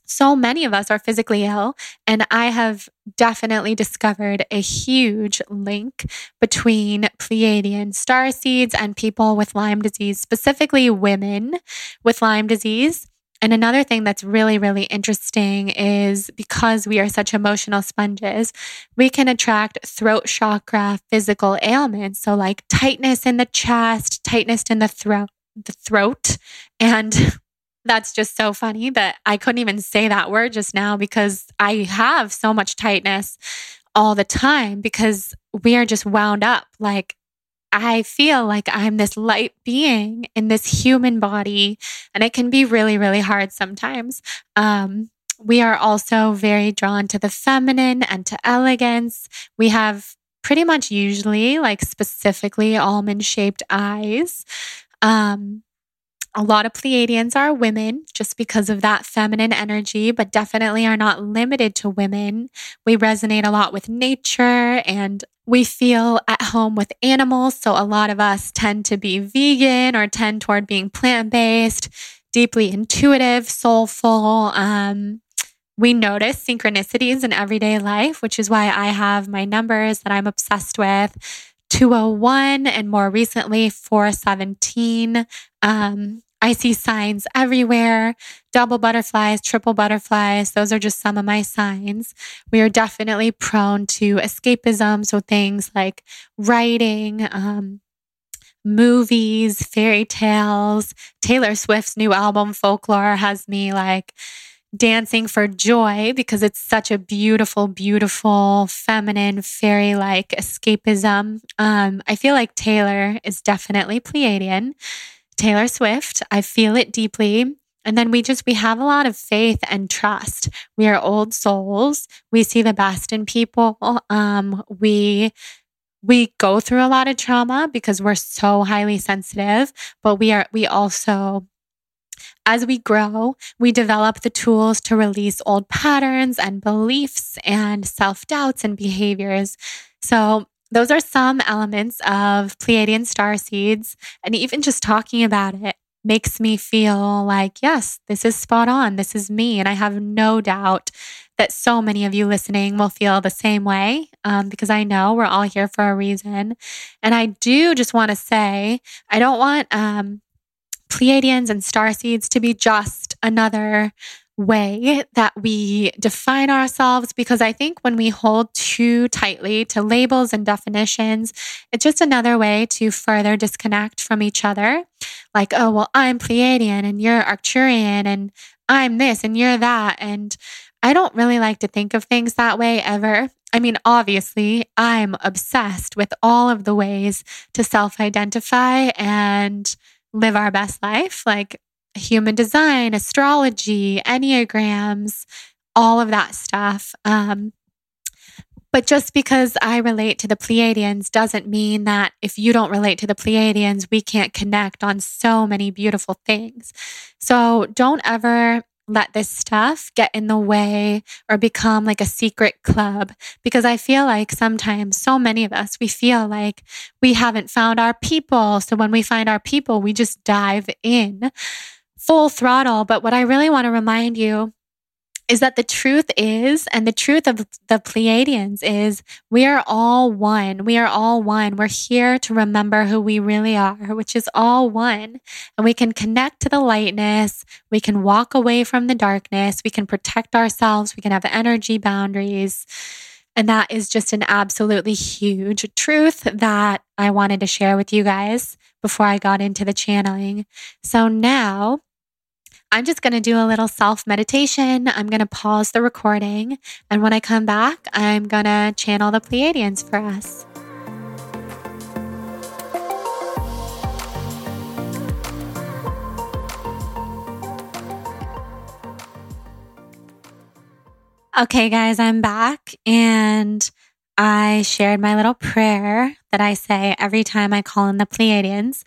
so many of us are physically ill. And I have definitely discovered a huge link between Pleiadian star seeds and people with Lyme disease, specifically women with Lyme disease. And another thing that's really, really interesting is because we are such emotional sponges, we can attract throat chakra physical ailments. So, like tightness in the chest, tightness in the throat, the throat, and [laughs] that's just so funny that I couldn't even say that word just now because I have so much tightness all the time because we are just wound up. Like, I feel like I'm this light being in this human body, and it can be really, really hard sometimes. Um, we are also very drawn to the feminine and to elegance. We have pretty much usually, like specifically, almond shaped eyes. Um, a lot of Pleiadians are women just because of that feminine energy, but definitely are not limited to women. We resonate a lot with nature and we feel at home with animals. So a lot of us tend to be vegan or tend toward being plant based, deeply intuitive, soulful. Um, we notice synchronicities in everyday life, which is why I have my numbers that I'm obsessed with 201 and more recently 417. Um, I see signs everywhere double butterflies, triple butterflies. Those are just some of my signs. We are definitely prone to escapism. So things like writing, um, movies, fairy tales. Taylor Swift's new album, Folklore, has me like dancing for joy because it's such a beautiful, beautiful, feminine, fairy like escapism. Um, I feel like Taylor is definitely Pleiadian. Taylor Swift, I feel it deeply. And then we just, we have a lot of faith and trust. We are old souls. We see the best in people. Um, we, we go through a lot of trauma because we're so highly sensitive, but we are, we also, as we grow, we develop the tools to release old patterns and beliefs and self doubts and behaviors. So, those are some elements of Pleiadian star seeds. And even just talking about it makes me feel like, yes, this is spot on. This is me. And I have no doubt that so many of you listening will feel the same way um, because I know we're all here for a reason. And I do just want to say, I don't want um, Pleiadians and star seeds to be just another way that we define ourselves because I think when we hold too tightly to labels and definitions, it's just another way to further disconnect from each other. Like, oh, well, I'm Pleiadian and you're Arcturian and I'm this and you're that. And I don't really like to think of things that way ever. I mean, obviously, I'm obsessed with all of the ways to self identify and live our best life. Like, human design, astrology, enneagrams, all of that stuff. Um, but just because I relate to the Pleiadians doesn't mean that if you don't relate to the Pleiadians, we can't connect on so many beautiful things. So don't ever let this stuff get in the way or become like a secret club because I feel like sometimes so many of us we feel like we haven't found our people so when we find our people we just dive in full throttle. But what I really want to remind you is that the truth is, and the truth of the Pleiadians is, we are all one. We are all one. We're here to remember who we really are, which is all one. And we can connect to the lightness. We can walk away from the darkness. We can protect ourselves. We can have energy boundaries. And that is just an absolutely huge truth that I wanted to share with you guys before I got into the channeling. So now, I'm just going to do a little self meditation. I'm going to pause the recording. And when I come back, I'm going to channel the Pleiadians for us. Okay, guys, I'm back and I shared my little prayer that I say every time I call in the Pleiadians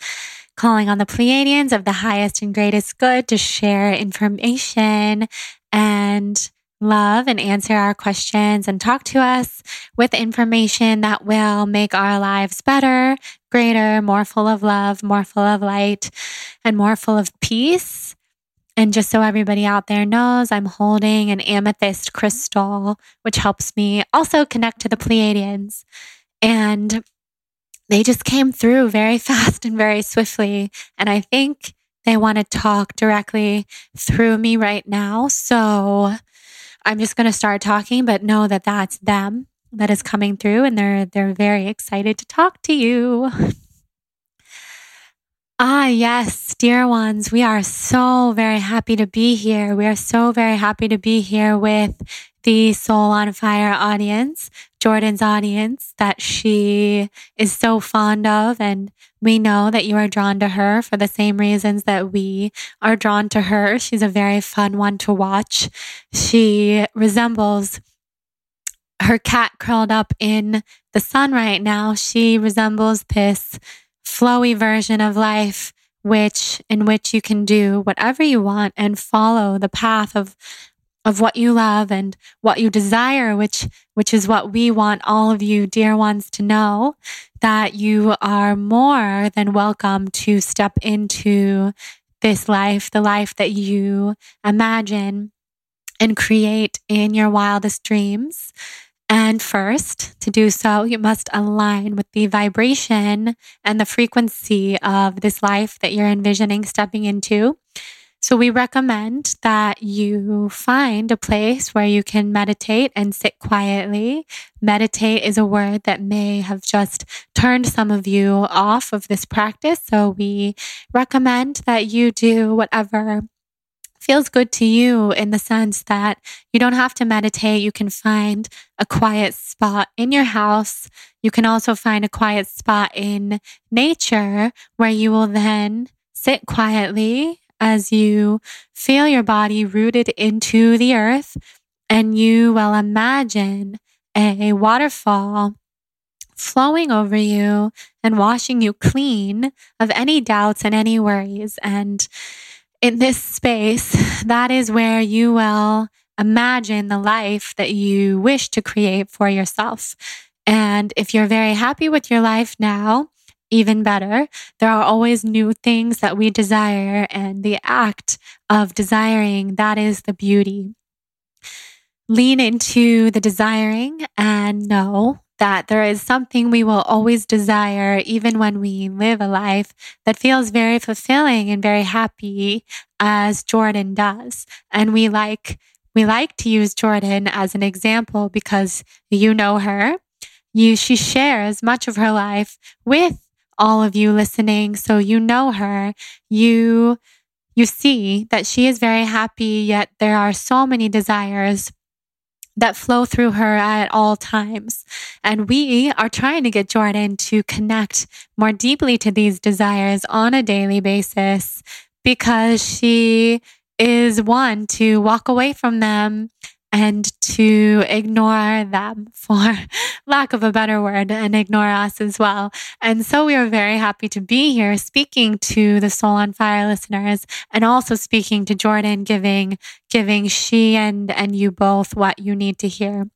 calling on the Pleiadians of the highest and greatest good to share information and love and answer our questions and talk to us with information that will make our lives better, greater, more full of love, more full of light, and more full of peace. And just so everybody out there knows, I'm holding an amethyst crystal, which helps me also connect to the Pleiadians. And they just came through very [laughs] fast and very swiftly. And I think they want to talk directly through me right now. So I'm just going to start talking, but know that that's them that is coming through and they're they're very excited to talk to you. Ah, yes, dear ones, we are so very happy to be here. We are so very happy to be here with the Soul on Fire audience, Jordan's audience that she is so fond of. And we know that you are drawn to her for the same reasons that we are drawn to her. She's a very fun one to watch. She resembles her cat curled up in the sun right now. She resembles this flowy version of life which in which you can do whatever you want and follow the path of of what you love and what you desire, which, which is what we want all of you dear ones to know that you are more than welcome to step into this life, the life that you imagine and create in your wildest dreams. And first, to do so, you must align with the vibration and the frequency of this life that you're envisioning stepping into. So we recommend that you find a place where you can meditate and sit quietly. Meditate is a word that may have just turned some of you off of this practice. So we recommend that you do whatever feels good to you in the sense that you don't have to meditate. You can find a quiet spot in your house. You can also find a quiet spot in nature where you will then sit quietly as you feel your body rooted into the earth and you will imagine a waterfall flowing over you and washing you clean of any doubts and any worries. And in this space, that is where you will imagine the life that you wish to create for yourself. And if you're very happy with your life now, even better. There are always new things that we desire, and the act of desiring, that is the beauty. Lean into the desiring and know that there is something we will always desire, even when we live a life that feels very fulfilling and very happy, as Jordan does. And we like, we like to use Jordan as an example because you know her. You, she shares much of her life with all of you listening. So you know her. You, you see that she is very happy, yet there are so many desires that flow through her at all times. And we are trying to get Jordan to connect more deeply to these desires on a daily basis because she is one to walk away from them and to ignore them [laughs] for lack of a better word and ignore us as well. And so we are very happy to be here speaking to the Soul on Fire listeners and also speaking to Jordan, giving, giving she and, and you both what you need to hear.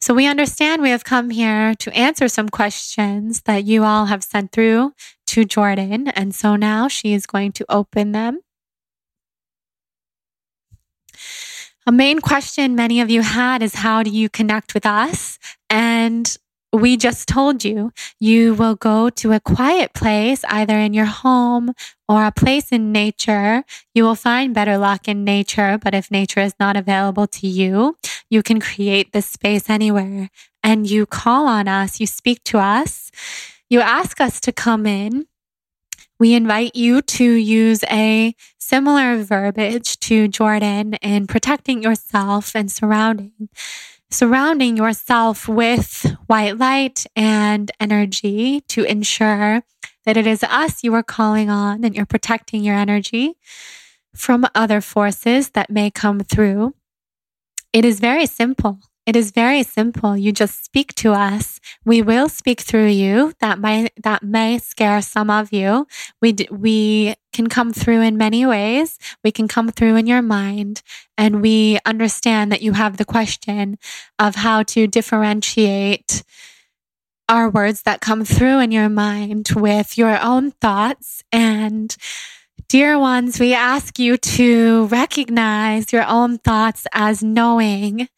So we understand we have come here to answer some questions that you all have sent through to Jordan. And so now she is going to open them A main question many of you had is how do you connect with us? And we just told you, you will go to a quiet place, either in your home or a place in nature. You will find better luck in nature, but if nature is not available to you, you can create this space anywhere. And you call on us, you speak to us, you ask us to come in we invite you to use a similar verbiage to Jordan in protecting yourself and surrounding surrounding yourself with white light and energy to ensure that it is us you are calling on and you're protecting your energy from other forces that may come through. It is very simple. It is very simple. You just speak to us. We will speak through you. That may that may scare some of you. We we can come through in many ways. We can come through in your mind, and we understand that you have the question of how to differentiate our words that come through in your mind with your own thoughts and Dear ones, we ask you to recognize your own thoughts as knowing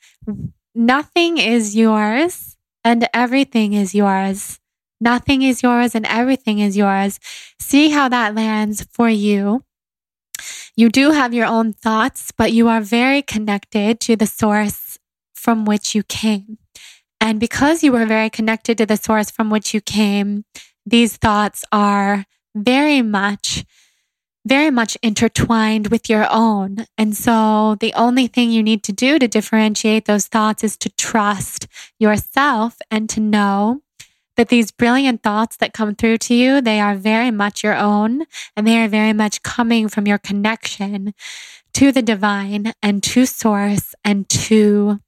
nothing is yours and everything is yours. Nothing is yours and everything is yours. See how that lands for you. You do have your own thoughts, but you are very connected to the source from which you came. And because you were very connected to the source from which you came, these thoughts are very much very much intertwined with your own. And so the only thing you need to do to differentiate those thoughts is to trust yourself and to know that these brilliant thoughts that come through to you, they are very much your own and they are very much coming from your connection to the divine and to source and to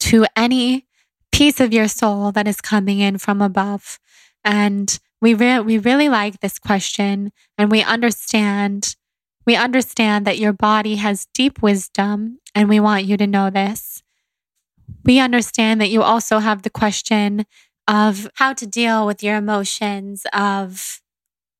to any piece of your soul that is coming in from above. And we re- we really like this question and we understand we understand that your body has deep wisdom and we want you to know this. We understand that you also have the question of how to deal with your emotions of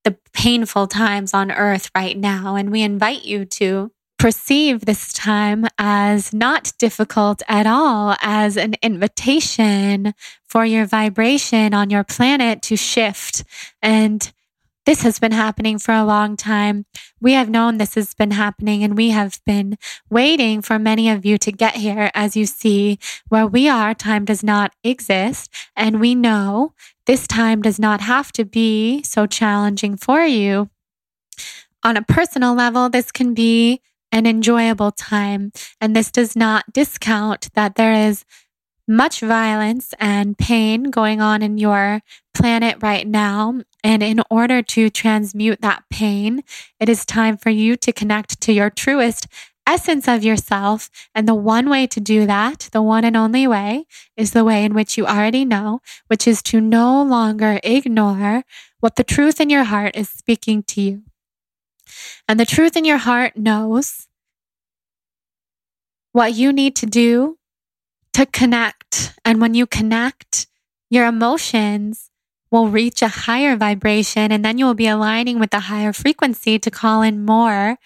the painful times on earth right now and we invite you to perceive this time as not difficult at all, as an invitation for your vibration on your planet to shift. And this has been happening for a long time. We have known this has been happening and we have been waiting for many of you to get here. As you see, where we are, time does not exist. And we know this time does not have to be so challenging for you. On a personal level, this can be an enjoyable time. And this does not discount that there is much violence and pain going on in your planet right now. And in order to transmute that pain, it is time for you to connect to your truest essence of yourself. And the one way to do that, the one and only way, is the way in which you already know, which is to no longer ignore what the truth in your heart is speaking to you. And the truth in your heart knows what you need to do to connect. And when you connect, your emotions will reach a higher vibration and then you will be aligning with the higher frequency to call in more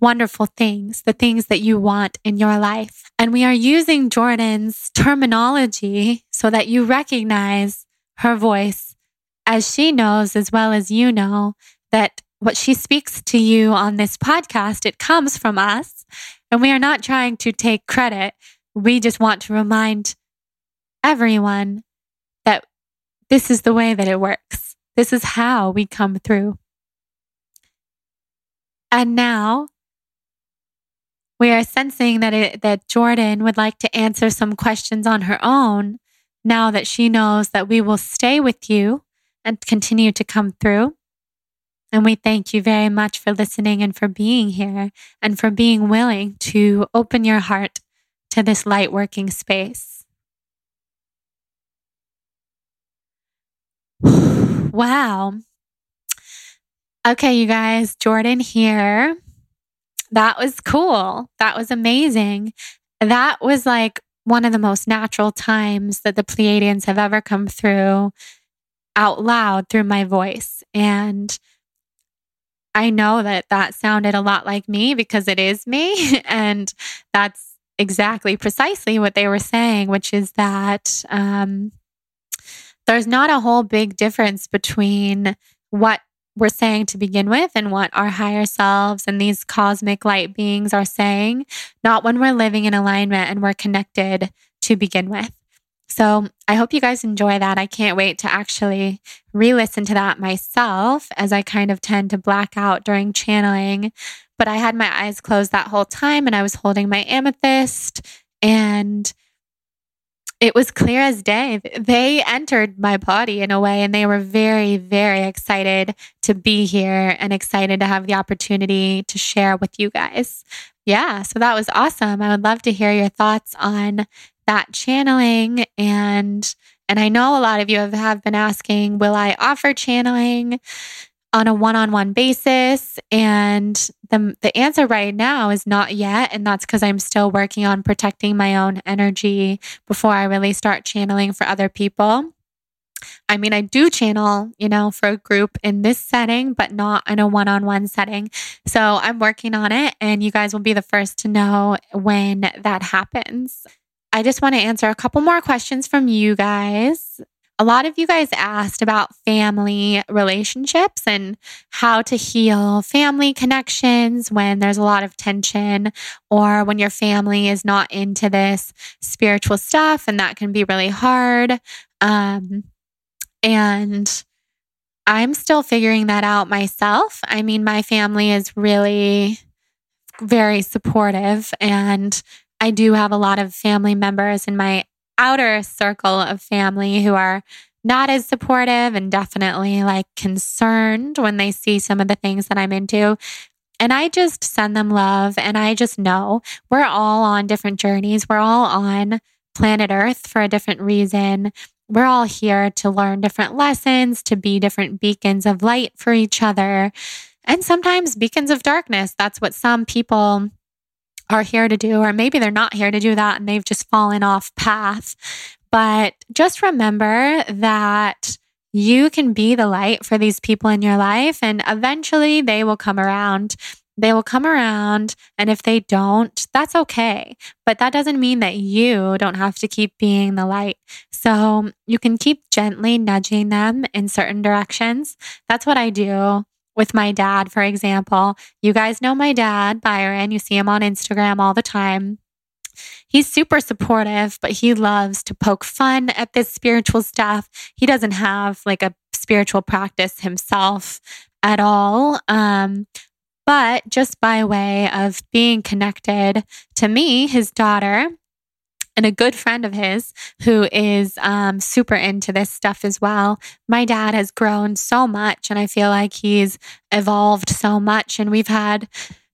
wonderful things, the things that you want in your life. And we are using Jordan's terminology so that you recognize her voice as she knows, as well as you know, that what she speaks to you on this podcast, it comes from us. And we are not trying to take credit. We just want to remind everyone that this is the way that it works. This is how we come through. And now we are sensing that it, that Jordan would like to answer some questions on her own now that she knows that we will stay with you and continue to come through. And we thank you very much for listening and for being here and for being willing to open your heart to this light working space. [sighs] wow. Okay, you guys, Jordan here that was cool. That was amazing. That was like one of the most natural times that the Pleiadians have ever come through out loud through my voice. And I know that that sounded a lot like me because it is me. [laughs] And that's exactly precisely what they were saying, which is that um, there's not a whole big difference between what we're saying to begin with and what our higher selves and these cosmic light beings are saying, not when we're living in alignment and we're connected to begin with. So I hope you guys enjoy that. I can't wait to actually re listen to that myself as I kind of tend to black out during channeling. But I had my eyes closed that whole time and I was holding my amethyst and it was clear as day. They entered my body in a way, and they were very, very excited to be here and excited to have the opportunity to share with you guys. Yeah, so that was awesome. I would love to hear your thoughts on that channeling and and I know a lot of you have, have been asking, will I offer channeling? on a one-on-one basis and the the answer right now is not yet and that's cuz I'm still working on protecting my own energy before I really start channeling for other people. I mean, I do channel, you know, for a group in this setting, but not in a one on one setting. So I'm working on it, and you guys will be the first to know when that happens. I just want to answer a couple more questions from you guys. A lot of you guys asked about family relationships and how to heal family connections when there's a lot of tension or when your family is not into this spiritual stuff, and that can be really hard. Um, and I'm still figuring that out myself. I mean, my family is really very supportive, and I do have a lot of family members in my outer circle of family who are not as supportive and definitely like concerned when they see some of the things that I'm into. And I just send them love and I just know we're all on different journeys. We're all on planet Earth for a different reason. We're all here to learn different lessons, to be different beacons of light for each other, and sometimes beacons of darkness. That's what some people are here to do, or maybe they're not here to do that and they've just fallen off path. But just remember that you can be the light for these people in your life, and eventually they will come around. They will come around, and if they don't, that's okay. But that doesn't mean that you don't have to keep being the light. So you can keep gently nudging them in certain directions. That's what I do with my dad, for example. You guys know my dad, Byron. You see him on Instagram all the time. He's super supportive, but he loves to poke fun at this spiritual stuff. He doesn't have like a spiritual practice himself at all. Um, but just by way of being connected to me, his daughter, and a good friend of his who is um, super into this stuff as well. My dad has grown so much, and I feel like he's evolved so much. And we've had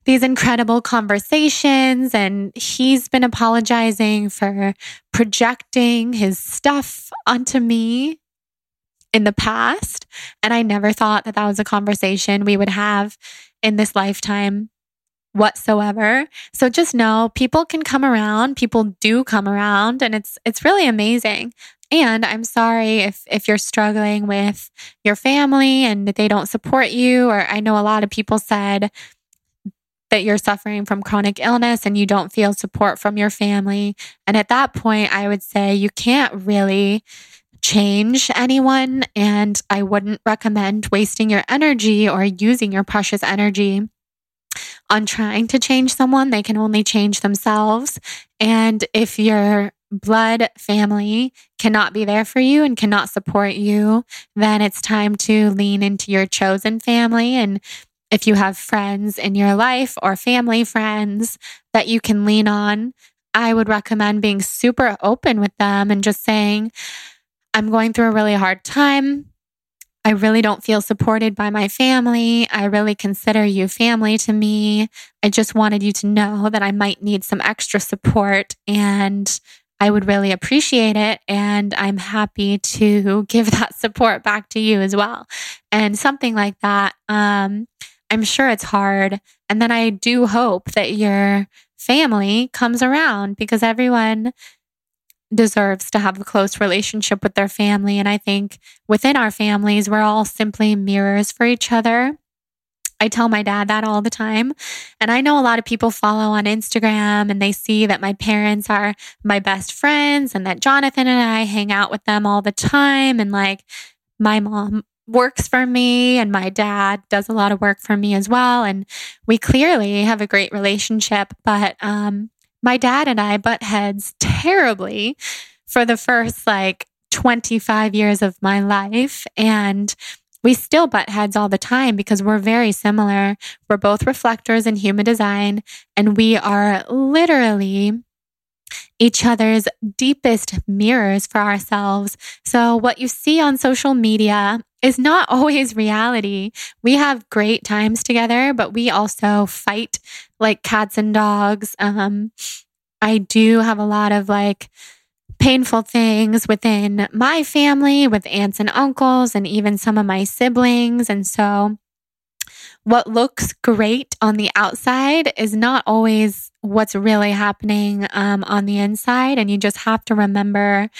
these incredible conversations, and he's been apologizing for projecting his stuff onto me in the past. And I never thought that that was a conversation we would have in this lifetime whatsoever. So just know people can come around, people do come around and it's it's really amazing. And I'm sorry if if you're struggling with your family and they don't support you or I know a lot of people said that you're suffering from chronic illness and you don't feel support from your family. And at that point, I would say you can't really change anyone. And I wouldn't recommend wasting your energy or using your precious energy on trying to change someone. They can only change themselves. And if your blood family cannot be there for you and cannot support you, then it's time to lean into your chosen family. And if you have friends in your life or family friends that you can lean on, I would recommend being super open with them and just saying, I'm going through a really hard time. I really don't feel supported by my family. I really consider you family to me. I just wanted you to know that I might need some extra support and I would really appreciate it. And I'm happy to [laughs] give that support back to you as well. And something like that. Um, I'm sure it's hard. And then I do hope that your family comes around because everyone deserves to have a close relationship with their family. And I think within our families, we're all simply mirrors for each other. I tell my dad that all the time. And I know a lot of people follow on Instagram and they see that my parents are my best friends and that Jonathan and I hang out with them all the time. And like my mom works for me and my dad does a lot of work for me as well. And we clearly have a great relationship. But um, my dad and I butt heads terribly for the first like 25 years of my life. And we still butt heads all the time because we're very similar. We're both reflectors in human design, and we are literally each other's deepest mirrors for ourselves. So, what you see on social media is not [laughs] always reality. We have great times together, but we also fight like cats and dogs. Um, I do have a lot of like painful things within my family, with aunts and uncles, and even some of my siblings. And so, what looks great on the outside is not always what's really happening um, on the inside. And you just have to remember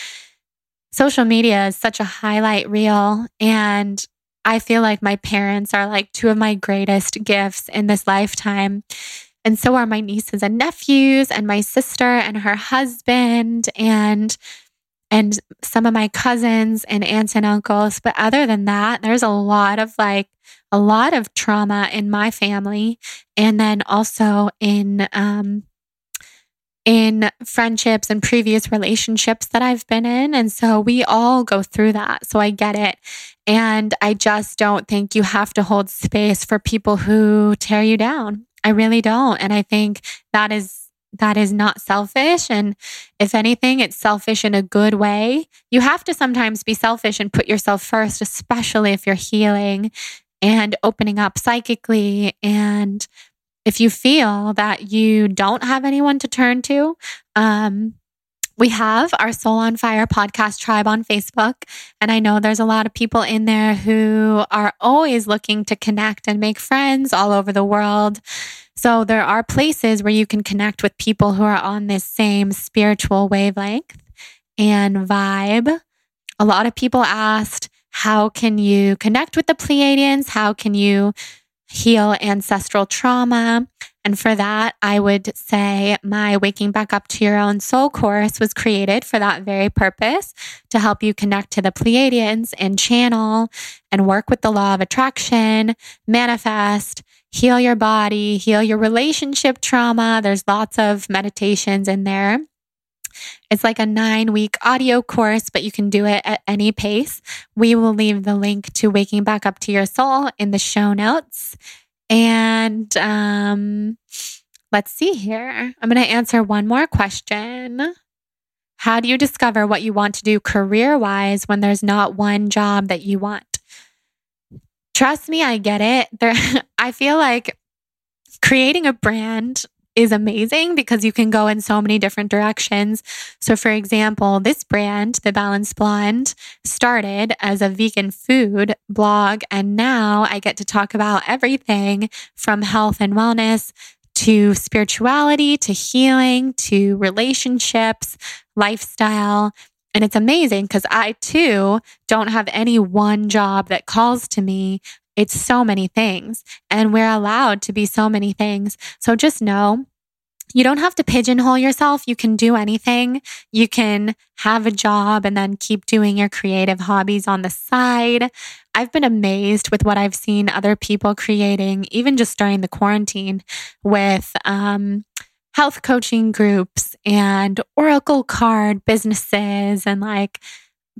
social media is such a highlight reel. And I feel like my parents are like two of my greatest gifts in this lifetime. And so are my nieces and nephews and my sister and her husband and and some of my cousins and aunts and uncles. But other than that, there's a lot of like a lot of trauma in my family and then also in um in friendships and previous relationships that I've been in. And so we all go through that. So I get it. And I just don't think you have to hold space for people who tear you down. I really don't. And I think that is that is not selfish. And if anything, it's selfish in a good way. You have to sometimes be selfish and put yourself first, especially if you're healing and opening up psychically and if you feel that you don't have anyone to turn to, um, we have our Soul on Fire podcast tribe on Facebook. And I know there's a lot of people in there who are always looking to connect and make friends all over the world. So there are places where you can connect with people who are on this same spiritual wavelength and vibe. A lot of people asked, how can you connect with the Pleiadians? How can you heal ancestral trauma. And for that, I would say my Waking Back Up to Your Own Soul course was created for that very purpose to help you connect to the Pleiadians and channel and work with the law of attraction, manifest, heal your body, heal your relationship trauma. There's lots of meditations in there. It's like a nine week audio course, but you can do it at any pace. We will leave the link to Waking Back Up to Your Soul in the show notes. And um, let's see here. I'm going to answer one more question. How do you discover what you want to do career wise when there's not one job that you want? Trust me, I get it. There, [laughs] I feel like creating a brand is amazing because you can go in so many different directions. So, for example, this brand, The Balanced Blonde, started as a vegan food blog, and now I get to talk about everything from health and wellness to spirituality to healing to relationships, lifestyle. And it's amazing because I too don't have any one job that calls to me. It's so many things, and we're allowed to be so many things. So just know you don't have to pigeonhole yourself. You can do anything. You can have a job and then keep doing your creative hobbies on the side. I've been amazed with what I've seen other people creating, even just during the quarantine, with um, health coaching groups and Oracle card businesses and like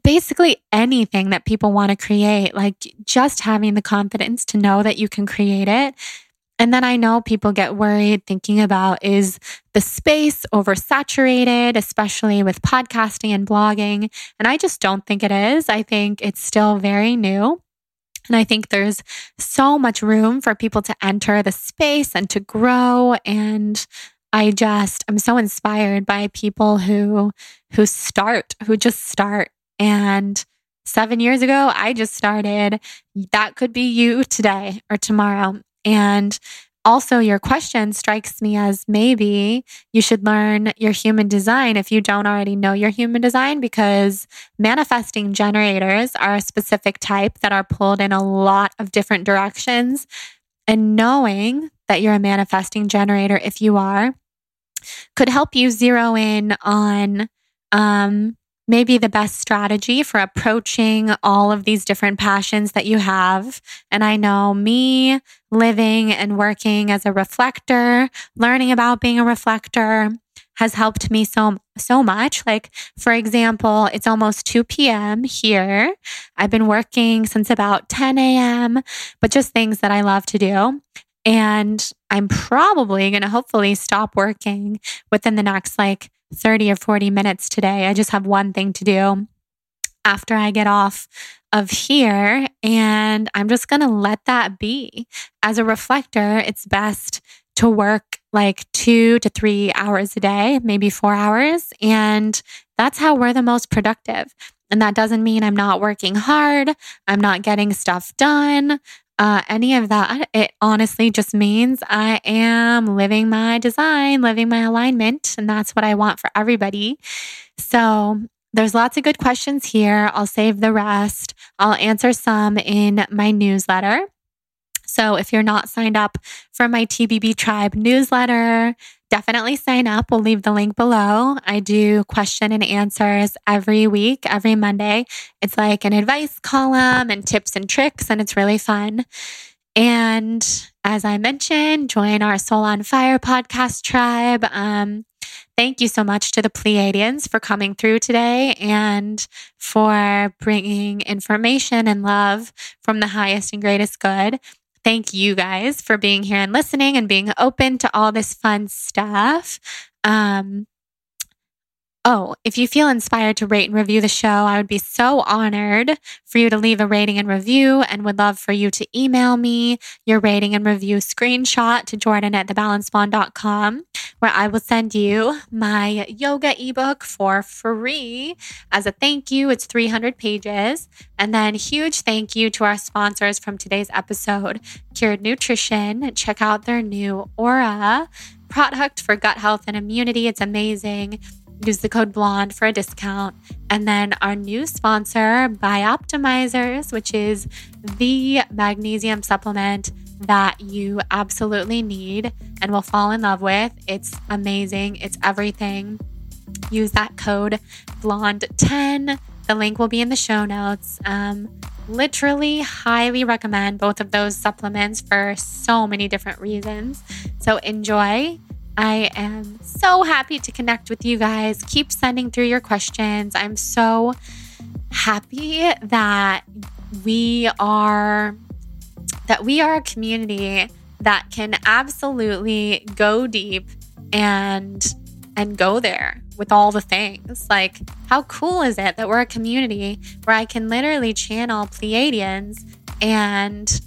basically anything that people want to create, like just having the confidence to know that you can create it. And then I know people get worried thinking about is the space oversaturated, especially with podcasting and blogging. And I just don't think it is. I think it's still very new. And I think there's so much room for people to enter the space and to grow. And I just, I'm so inspired by people who, who start, who just start and seven years ago, I just started. That could be you today or tomorrow. And also, your question strikes me as maybe you should learn your human design if you don't already know your human design, because manifesting generators are a specific type that are pulled in a lot of different directions. And knowing that you're a manifesting generator, if you are, could help you zero in on um, maybe the best strategy for approaching all of these different passions that you have. And I know me living and working as a reflector, learning about being a reflector has helped me so so much. Like for example, it's almost 2 p.m. here. I've been working since about 10 a.m., but just things that I love to do. And I'm probably going to hopefully stop working within the next like 30 or 40 minutes today. I just have one thing to do after I get off of here. And I'm just going to let that be. As a reflector, it's best to work like two to three hours a day, maybe four hours. And that's how we're the most productive. And that doesn't mean I'm not working hard, I'm not getting stuff done uh, any of that. It honestly just means I am living my design, living my alignment, and that's what I want for everybody. So there's lots of good questions here. I'll save the rest. I'll answer some in my newsletter. So if you're not signed up for my TBB Tribe newsletter, definitely sign up. We'll leave the link below. I do question and answers every week, every Monday. It's like an advice column and tips and tricks, and it's really fun. And as I mentioned, join our Soul on Fire podcast tribe. Um, thank you so much to the Pleiadians for coming through today and for bringing information and love from the highest and greatest good. Thank you guys for being here and listening and being open to all this fun stuff. Um, Oh, if you feel inspired to rate and review the show, I would be so honored for you to leave a rating and review and would love for you to email me your rating and review screenshot to Jordan at thebalancedblonde.com, where I will send you my yoga ebook for free as a thank you. It's 300 pages. And then huge thank you to our sponsors from today's episode, Cured Nutrition. Check out their new Aura product for gut health and immunity. It's amazing use the code blonde for a discount. And then our new sponsor, BiOptimizers, which is the magnesium supplement that you absolutely need and will fall in love with. It's amazing, it's everything. Use that code blonde10. The link will be in the show notes. Um, literally highly recommend both of those supplements for so many different reasons. So enjoy I am so happy to connect with you guys. Keep sending through your questions. I'm so happy that we are that we are a community that can absolutely go deep and and go there with all the things. Like, how cool is it that we're a community where I can literally channel Pleiadians and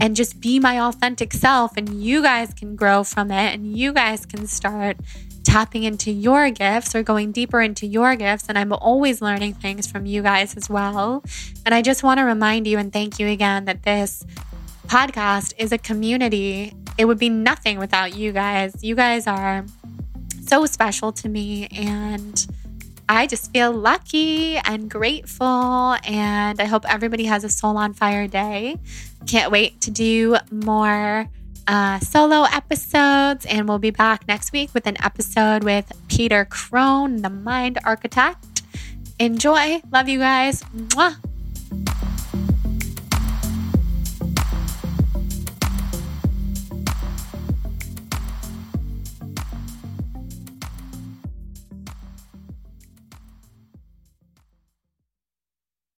and just be my authentic self and you guys can grow from it and you guys can start tapping into your gifts or going deeper into your gifts and I'm always learning things from you guys as well. And I just want to remind you and thank you again that this podcast is a community. It would be nothing without you guys. You guys are so special to me. And I just feel lucky and grateful. And I hope everybody has a soul on fire day. Can't wait to do more uh, solo episodes. And we'll be back next week with an episode with Peter Crone, the mind architect. Enjoy. Love you guys. Mwah.